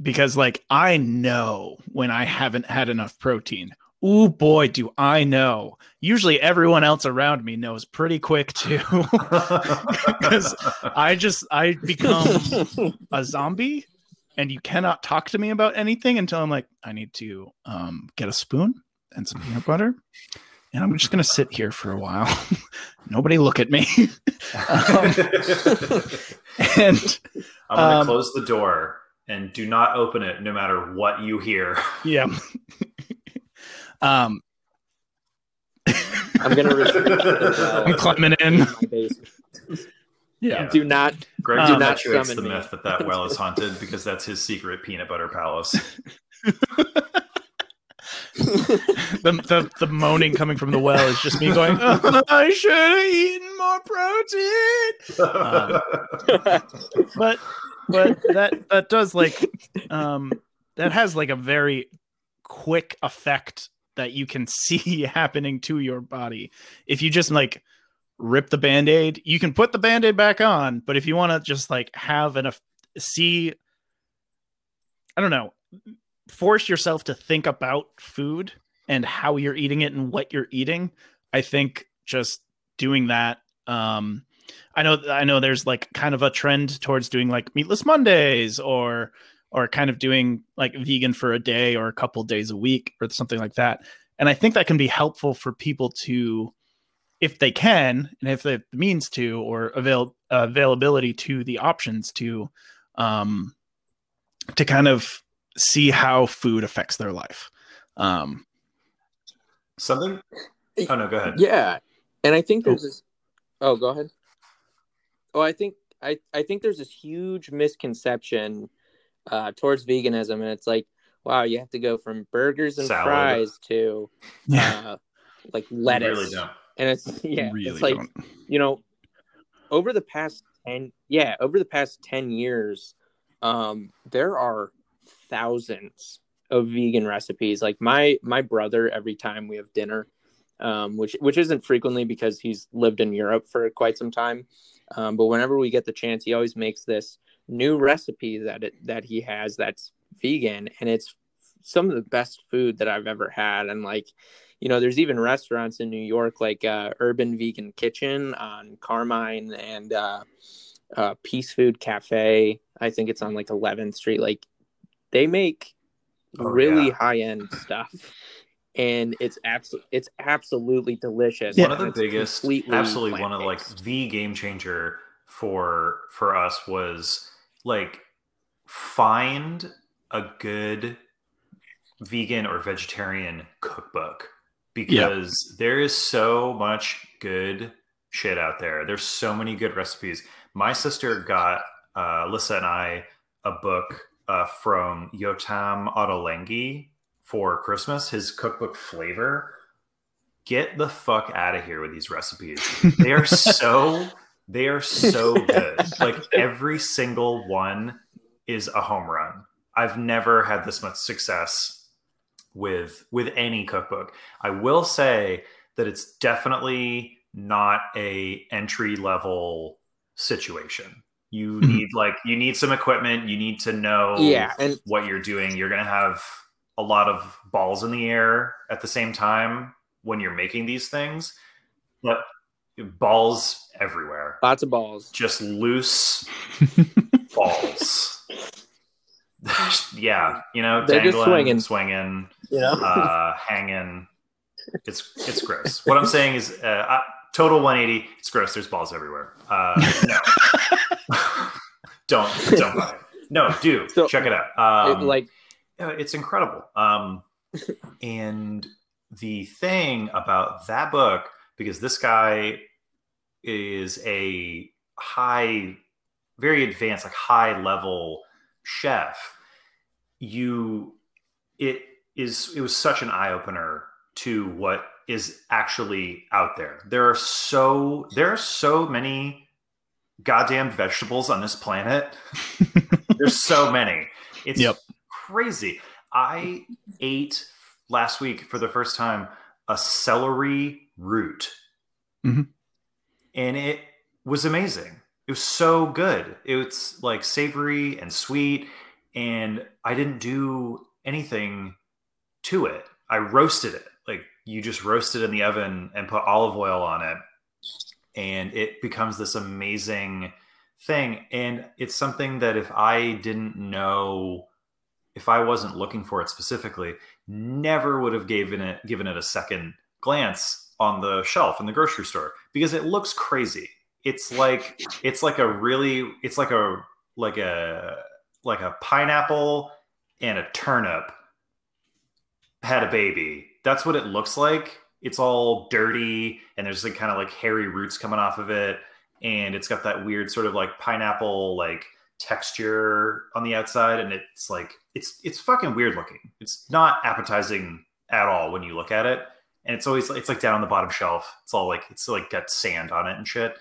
because like I know when I haven't had enough protein. Ooh boy, do I know. Usually everyone else around me knows pretty quick too. Because I just I become a zombie and you cannot talk to me about anything until I'm like, I need to um get a spoon and some peanut butter. And I'm just gonna sit here for a while. Nobody look at me. Um, and I'm gonna Um, close the door and do not open it, no matter what you hear. yeah. Um I'm gonna retreat to well I'm climbing in. Yeah. Do not. Greg Um, perpetuates the summon me. myth that that well is haunted because that's his secret peanut butter palace. the, the the moaning coming from the well is just me going, "Oh, I should have eaten more protein. But but that that does like um that has like a very quick effect that you can see happening to your body. If you just like rip the band-aid, you can put the band-aid back on, but if you want to just like have eff- see I don't know, force yourself to think about food and how you're eating it and what you're eating i think just doing that um i know i know there's like kind of a trend towards doing like meatless mondays or or kind of doing like vegan for a day or a couple days a week or something like that and i think that can be helpful for people to if they can and if they have the means to or avail availability to the options to um to kind of see how food affects their life um Something? Oh no, go ahead. Yeah, and I think Oh. there's this. Oh, go ahead. Oh, I think I I think there's this huge misconception uh, towards veganism, and it's like, wow, you have to go from burgers and Salad. fries to uh, like You lettuce, really and it's yeah, really it's like don't. you know, over the past ten yeah, over the past ten years, um, there are thousands of vegan recipes. Like my my brother, every time we have dinner, um, which which isn't frequently because he's lived in Europe for quite some time, um, but whenever we get the chance, he always makes this new recipe that it that he has that's vegan, and it's some of the best food that I've ever had. And like, you know, there's even restaurants in New York like uh, Urban Vegan Kitchen on Carmine and uh, uh, Peace Food Cafe. I think it's on like 11th Street. Like, they make Oh, really yeah. high end stuff, and it's absolutely it's absolutely delicious. one of the it's biggest completely absolutely one of like the game changer for for us was like find a good vegan or vegetarian cookbook because there is so much good shit out there. There's so many good recipes. My sister got uh lissa and i a book uh, from yotam ottolenghi for christmas his cookbook flavor. Get the fuck out of here with these recipes. They are so they are so good. Like every single one is a home run. I've never had this much success with with any cookbook. I will say that it's definitely not a entry level situation. You Mhm. need like you need some equipment, you need to know yeah, and what you're doing. You're going to have a lot of balls in the air at the same time when you're making these things, but balls everywhere. lots of balls. Just loose balls. yeah, you know, They're just dangling, swinging. swinging, You know, uh, hanging. It's it's gross. What I'm saying is, uh, uh, total 180. It's gross. There's balls everywhere. Uh, no, don't don't buy it. No, do So- check it out. Um, It, like it's incredible. Um, and the thing about that book, because this guy is a high, very advanced, like high level chef, you it is it was such an eye opener to what is actually out there. There are so there are so many goddamn vegetables on this planet. There's so many. It's Yep. crazy. I ate last week for the first time a celery root. Mhm. And it was amazing. It was so good. It was like savory and sweet. And I didn't do anything to it. I roasted it. Like you just roast it in the oven and put olive oil on it. And it becomes this amazing thing. And it's something that if I didn't know, if I wasn't looking for it specifically, never would have given it given it a second glance on the shelf in the grocery store because it looks crazy. It's like it's like a really it's like a like a like a pineapple and a turnip had a baby. That's what it looks like. It's all dirty and there's like kind of like hairy roots coming off of it and it's got that weird sort of like pineapple like texture on the outside and it's like it's it's fucking weird looking. It's not appetizing at all when you look at it. And it's always it's like down on the bottom shelf. It's all like it's like got sand on it and shit.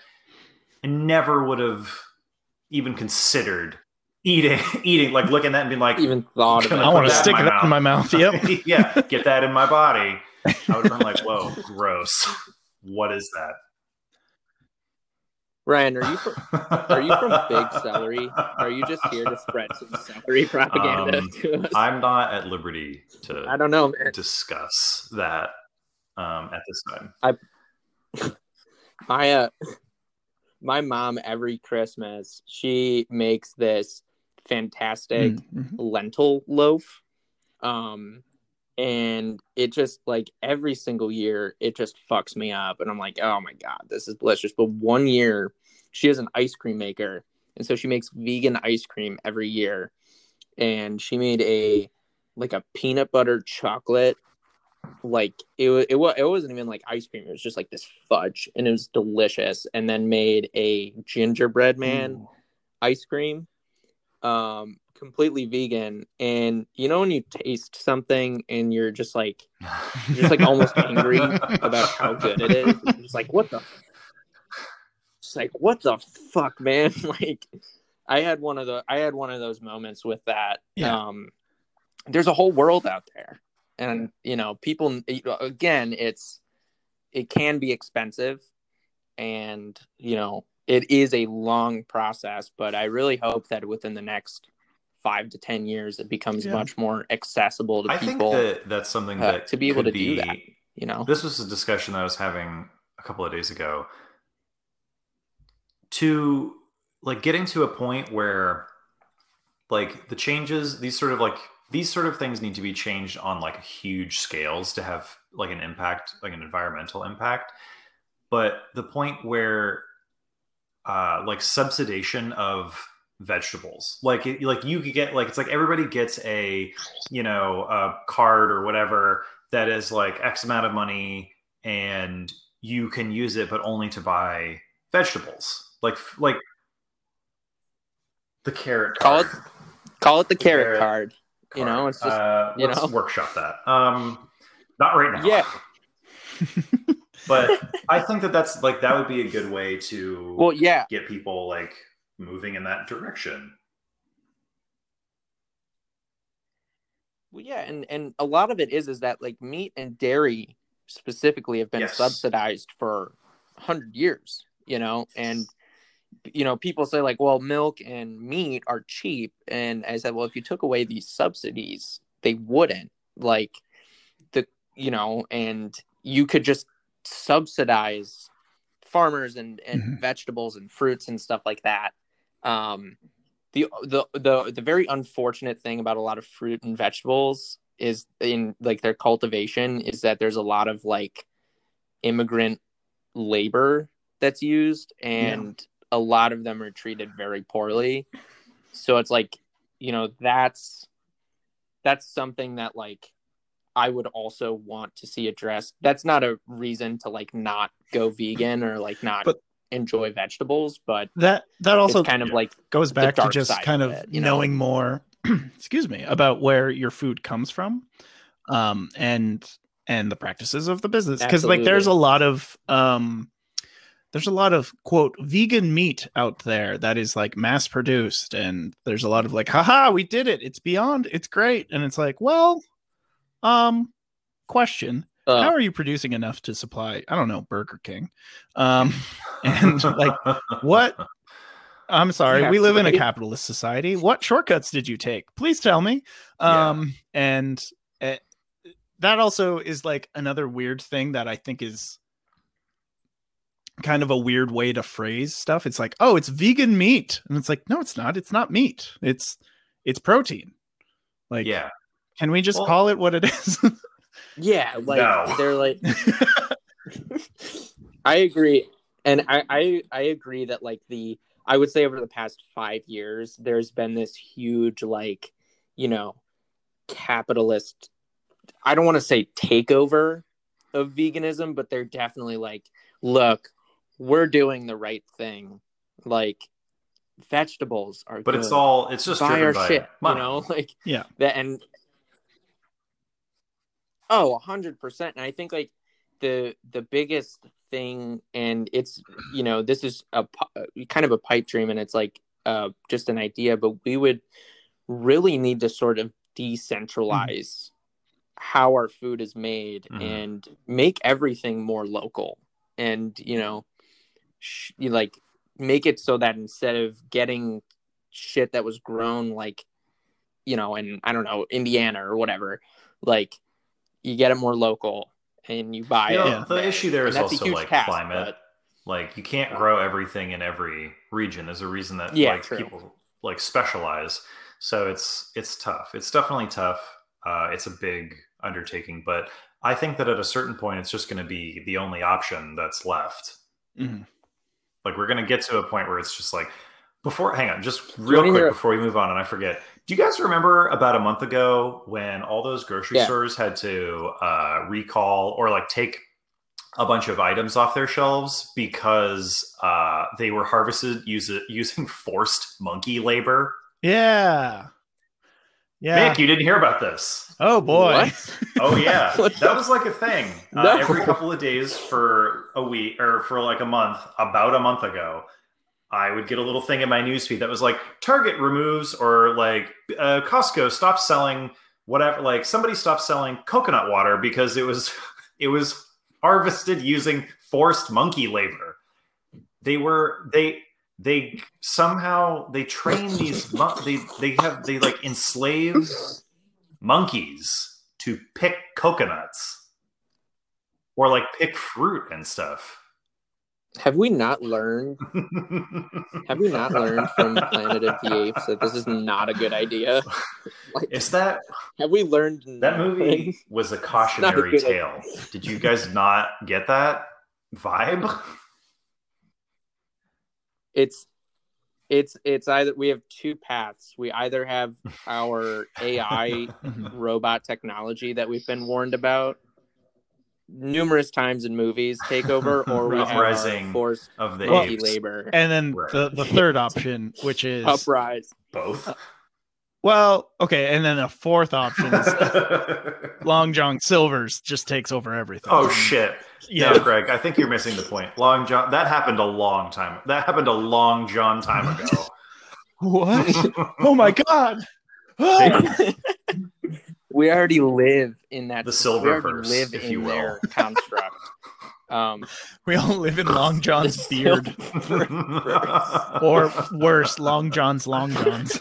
I never would have even considered eating eating like looking at that and being like Even thought of it. I want to that in stick my that in my mouth. Yep. yeah, get that in my body. I would have been like, whoa, gross. What is that? Ryan, are you from, are you from Big Celery? Are you just here to spread some celery propaganda Um, to us? I'm not at liberty to. I don't know, man. discuss that um, at this time. My uh, my mom every Christmas she makes this fantastic Mhm. lentil loaf, um, and it just like every single year it just fucks me up, and I'm like, oh my god, this is delicious. But one year she has an ice cream maker, and so she makes vegan ice cream every year, and she made a like a peanut butter chocolate like it was it, wa- it wasn't even like ice cream it was just like this fudge and it was delicious and then made a gingerbread man Ooh. ice cream um completely vegan. And you know when you taste something and you're just like You're just, like, almost angry about how good it is it's just like what the it's like what the fuck man? Like i had one of the i had one of those moments with that Yeah. um there's a whole world out there. And you know people again it's it can be expensive. And you know it is a long process but i really hope that within the next five to ten years it becomes Yeah. much more accessible to I think people that that's something uh, that to be able could to do that. you know This was a discussion that I was having a couple of days ago. To like getting to a point where like the changes, these sort of like these sort of things need to be changed on like huge scales to have like an impact, like an environmental impact. But the point where uh like subsidization of vegetables like it, like you could get like it's like everybody gets a you know a card or whatever that is like X amount of money and you can use it, but only to buy vegetables. Like like the carrot Call card. call it the carrot Carrot card you know, it's just- uh, you let's know. workshop that. Um, not right now. Yeah. but I think that that's like that would be a good way to well yeah get people like moving in that direction. Well, yeah, and and a lot of it is is that like meat and dairy specifically have been Yes. subsidized for hundred years, you know, and you know people say like, well, milk and meat are cheap, and I said, well, if you took away these subsidies, they wouldn't like the you know, and you could just subsidize farmers and and Mhm. vegetables and fruits and stuff like that. Um, the the the the very unfortunate thing about a lot of fruit and vegetables is in like their cultivation is that there's a lot of like immigrant labor that's used and a lot of them are treated very poorly so it's like you know that's that's something that like I would also want to see addressed. That's not a reason to like not go vegan or like not But- enjoy vegetables, but that that also kind of like goes back to just kind of it, you know? knowing more excuse me about where your food comes from um and and the practices of the business because like there's a lot of um there's a lot of quote vegan meat out there that is like mass produced and there's a lot of like haha we did it it's beyond it's great and it's like well um question. Uh, how are you producing enough to supply i don't know burger king? Um and like what i'm sorry Yeah, we live in a capitalist society. What shortcuts did you take? Please tell me. Yeah. um and uh, that also is like another weird thing that i think is kind of a weird way to phrase stuff. It's like oh it's vegan meat. And it's like no it's not. It's not meat. It's it's protein. Like yeah. Can we just Well- call it what it is yeah, like No. they're like I agree. And I, I I agree that like the I would say over the past five years, there's been this huge like, you know, capitalist I don't want to say takeover of veganism, but they're definitely like, look, we're doing the right thing. Like vegetables are But it's all it's just buy driven our by shit, money. you know, like Yeah. that and oh, a hundred percent. And I think like the the biggest thing, and it's you know this is a kind of a pipe dream, and it's like uh just an idea, but we would really need to sort of decentralize how our food is made Mhm. and make everything more local, and you know, sh- you like make it so that instead of getting shit that was grown like you know in i don't know indiana or whatever like you get it more local and you buy You know, it the there. issue there And is that's also like task, climate. Like you can't grow everything in every region. There's a reason that Yeah, like true. people like specialize. So it's it's tough. It's definitely tough. Uh, it's a big undertaking, but I think that at a certain point, it's just going to be the only option that's left. Mhm. Like we're going to get to a point where it's just like before. Hang on, just real quick hear- before we move on, and I forget. Do you guys remember about a month ago when all those grocery Yeah. stores had to uh, recall or like take a bunch of items off their shelves because uh, they were harvested use, using forced monkey labor? Yeah. Yeah. Mick, you didn't hear about this. oh boy. What? Oh yeah, that was like a thing. Uh, No. Every couple of days for a week or for like a month, about a month ago, I would get a little thing in my newsfeed that was like Target removes or like uh, Costco stops selling whatever. Like somebody stopped selling coconut water because it was it was harvested using forced monkey labor. They were they they somehow they train these mon- they they have they like enslave monkeys to pick coconuts or like pick fruit and stuff. Have we not learned have we not learned from planet of the apes that this is not a good idea like Is that have we learned that nothing? movie was a a cautionary good tale? Did you guys not get that vibe? it's it's it's either we have two paths we either have our ai robot technology that we've been warned about numerous times in movies take over or we have our Uprising forced Of the monkey apes, labor And then Right. the, the third option, which is uprise both. Uh, well, okay, and then a fourth option is Long John Silver's just takes over everything. oh shit! yeah. No, Greg, I think you're missing the point. Long John, that happened a long time. That happened a long John time ago. What? oh my god. Ah! We already live in that The we already Silververse, live if in you will. their construct um we all live in Long John's beard. Or worse, Long John's Long John's.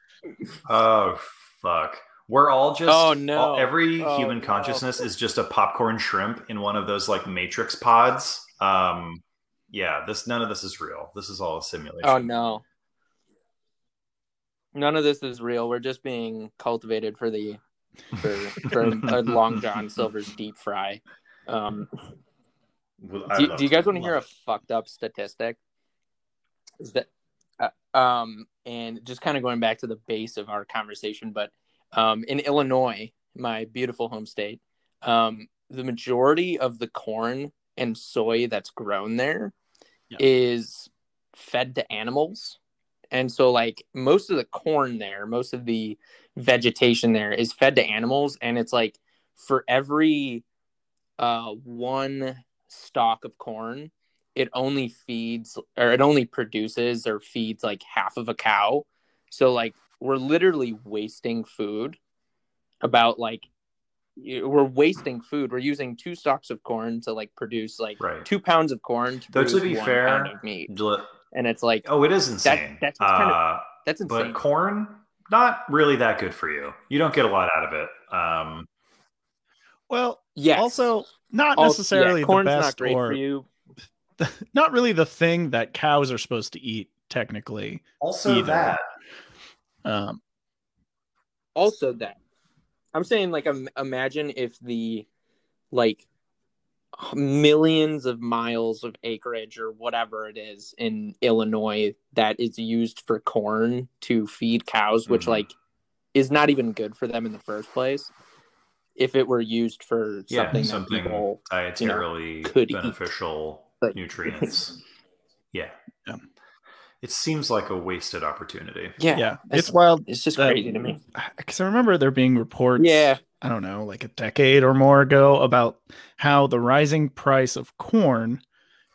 oh fuck! We're all just. Oh, no. all- every Oh, human no. consciousness is just a popcorn shrimp in one of those like Matrix pods. Um, yeah. This none of this is real. This is all a simulation. oh no none of this is real we're just being cultivated for the for, for a long john silver's deep fry um Well, do, do you guys want to hear a fucked up statistic is that uh, um and just kind of going back to the base of our conversation but um in illinois my beautiful home state, um, the majority of the corn and soy that's grown there is Yeah. fed to animals. And so like most of the corn there, most of the vegetation there is fed to animals and it's like for every uh one stalk of corn, it only feeds or it only produces or feeds like half of a cow. So like we're literally wasting food about like we're wasting food. We're using two stalks of corn to like produce like Right. two pounds of corn to Though to be one fair, pound of meat, and it's like Oh, it is insane. that's kind of- uh, that's insane. but corn, not really that good for you. You don't get a lot out of it. Um, Well, yes. also not Also- necessarily yeah, the corn's best not great or for you. not really the thing that cows are supposed to eat technically. also, Either. that Um, Also, that I'm saying, like, um, imagine if the like millions of miles of acreage or whatever it is in Illinois that is used for corn to feed cows, which Mhm. like is not even good for them in the first place. If it were used for yeah, something, something, that people, dietarily could eat. beneficial Like- nutrients. yeah. Yeah. It seems like a wasted opportunity. yeah, yeah, that's- it's wild it's just that- crazy to me. because I remember there being reports. Yeah, I don't know, like a decade or more ago about how the rising price of corn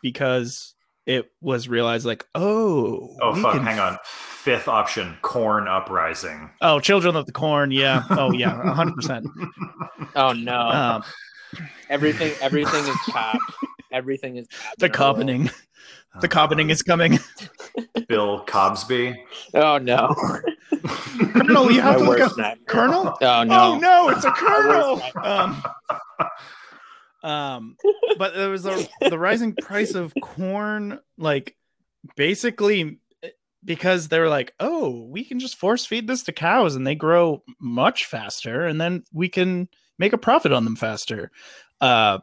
because it was realized like, oh, Oh fuck! can Hang on. Fifth option: corn uprising. Oh, children of the corn, yeah. Oh yeah, hundred percent. Oh no, Um, everything everything is cop. Everything is cop the in our world. coppening, the coppening is coming. Bill Cobsby. Oh no. Colonel, you have My to look up nightmare. Colonel. Oh no. Oh no, it's a colonel. Um, um, but there was a, the rising price of corn, like basically because they were like, oh, we can just force feed this to cows and they grow much faster, and then we can make a profit on them faster. Uh,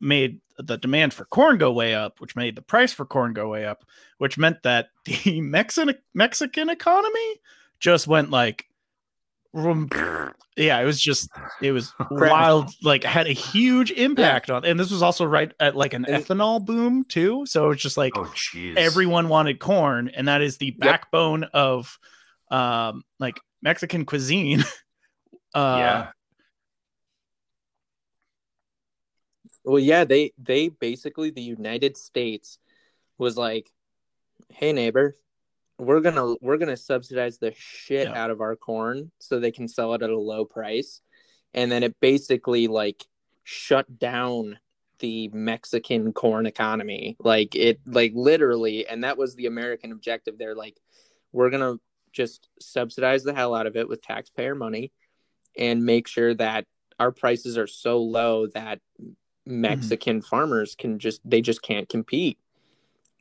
made the demand for corn go way up, which made the price for corn go way up, which meant that the Mexican Mexican economy just went like yeah, it was just it was wild, like had a huge impact on and this was also right at like an And- ethanol boom too. So it's just like Oh everyone wanted corn, and that is the Yep. backbone of um like Mexican cuisine. uh yeah. Well, yeah, they they basically the United States was like, "Hey neighbor, we're going to we're going to subsidize the shit Yeah. out of our corn so they can sell it at a low price." And then it basically like shut down the Mexican corn economy. Like it like literally and that was the American objective. They're like, "We're going to just subsidize the hell out of it with taxpayer money and make sure that our prices are so low that Mexican farmers can just they just can't compete.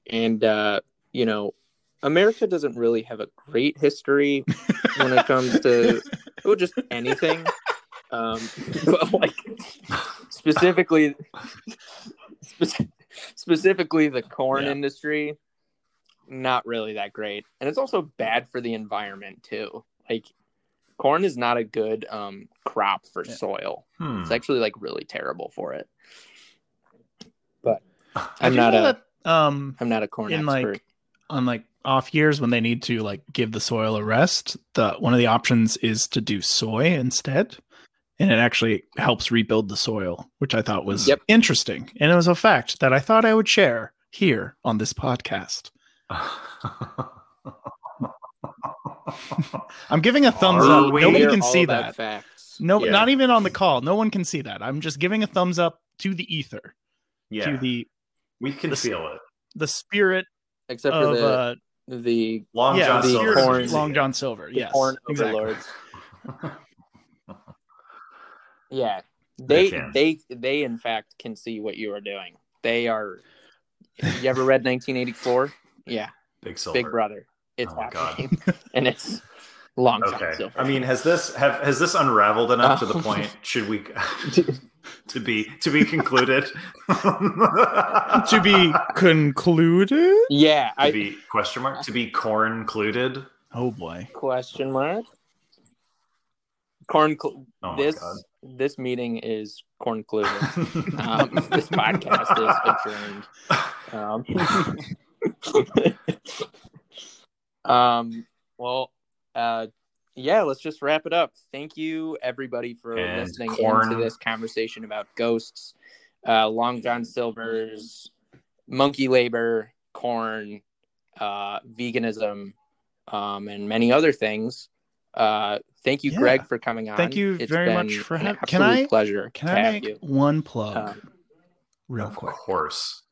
And uh, you know, America doesn't really have a great history when it comes to well, just anything. Um, but like specifically, spec- specifically the corn Yeah. industry, not really that great, and it's also bad for the environment too. Like, corn is not a good um, crop for Yeah. soil. Hmm. It's actually like really terrible for it. But I'm not know a that, um I'm not a corn in expert. like on like off years when they need to like give the soil a rest, the one of the options is to do soy instead. And it actually helps rebuild the soil, which I thought was Yep. interesting. And it was a fact that I thought I would share here on this podcast. I'm giving a thumbs Are up. we- Nobody can see about that. Facts. No, Yeah. not even on the call. No one can see that. I'm just giving a thumbs up to the ether, yeah, to the we can the- feel it. the spirit Except for of the uh, the Long yeah, John the Silver. spirit of Corn- Long John Silver. the Yes, corn exactly. Yeah, they can. they they in fact can see what you are doing. They are. You ever read 1984? Yeah, Big silver. Big Brother. It's Oh my God. happening, and it's Long John Okay. Silver. I mean, has this have has this unraveled enough to the Oh. point? Should we to be to be concluded? to be concluded. yeah, to I be question mark to be corn included. Oh boy. question mark. corn. Cl- Oh this God. this meeting is concluded. um, this podcast is adjourned. Um, um, well, uh, yeah, let's just wrap it up. Thank you, everybody, for And listening corn. into this conversation about ghosts, uh, Long John Silver's, monkey labor, corn, uh, veganism, um, and many other things. Uh, thank you, Yeah. Greg, for coming on. Thank you It's very much for having. absolute Can I? pleasure Can I make you. one plug, Um, real of quick? course.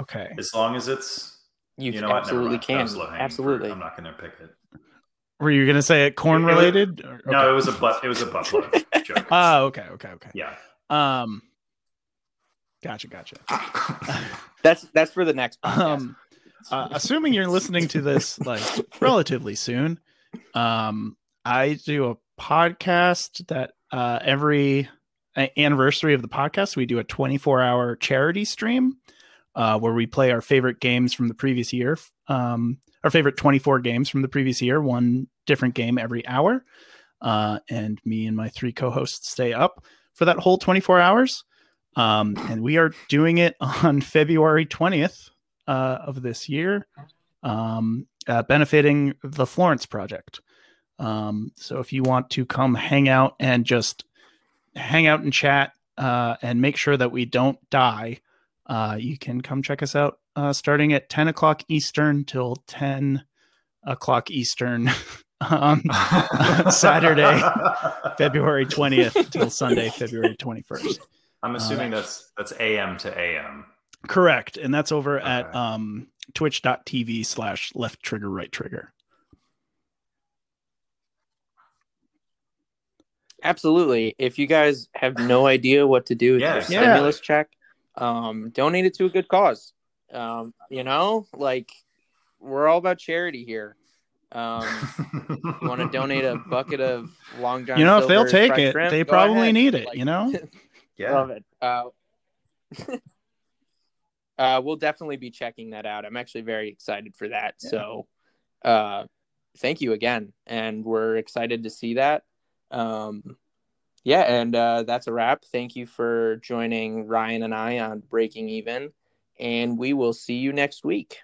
Okay. As long as it's You, you know absolutely mind. That can. was low-hanging fruit. Absolutely. I'm not going to pick it. Were you gonna say it corn related? Or- No, it was a butt. It was a butt plug joke. Oh, okay, okay, okay. yeah. Um, gotcha, gotcha. That's that's for the next podcast. Um, uh, assuming you're listening to this like relatively soon, um, I do a podcast that uh, every anniversary of the podcast we do a 24 hour charity stream uh, where we play our favorite games from the previous year. Um, our favorite 24 games from the previous year, one different game every hour. Uh, and me and my three co-hosts stay up for that whole 24 hours. Um, and we are doing it on February 20th uh, of this year, um, uh, benefiting the Florence Project. Um, so if you want to come hang out and just hang out and chat uh, and make sure that we don't die, uh, you can come check us out uh, starting at 10 o'clock Eastern till 10 o'clock Eastern on Saturday, February 20th till Sunday, February 21st. I'm assuming that's that's AM to AM. Correct. And that's over at Okay. um, twitch.tv slash left trigger, right trigger. Absolutely. If you guys have no idea what to do with Yeah, your yeah. stimulus check, um, donate it to a good cause. Um, you know, like we're all about charity here. Um, you want to donate a bucket of Long John? you know, if they'll take it, shrimp, they probably ahead. need it, Like, you know? yeah. Love it. Uh, uh, we'll definitely be checking that out. I'm actually very excited for that. Yeah. So, uh, thank you again, and we're excited to see that. Um, yeah, and uh, that's a wrap. Thank you for joining Ryan and I on Breaking Even, and we will see you next week.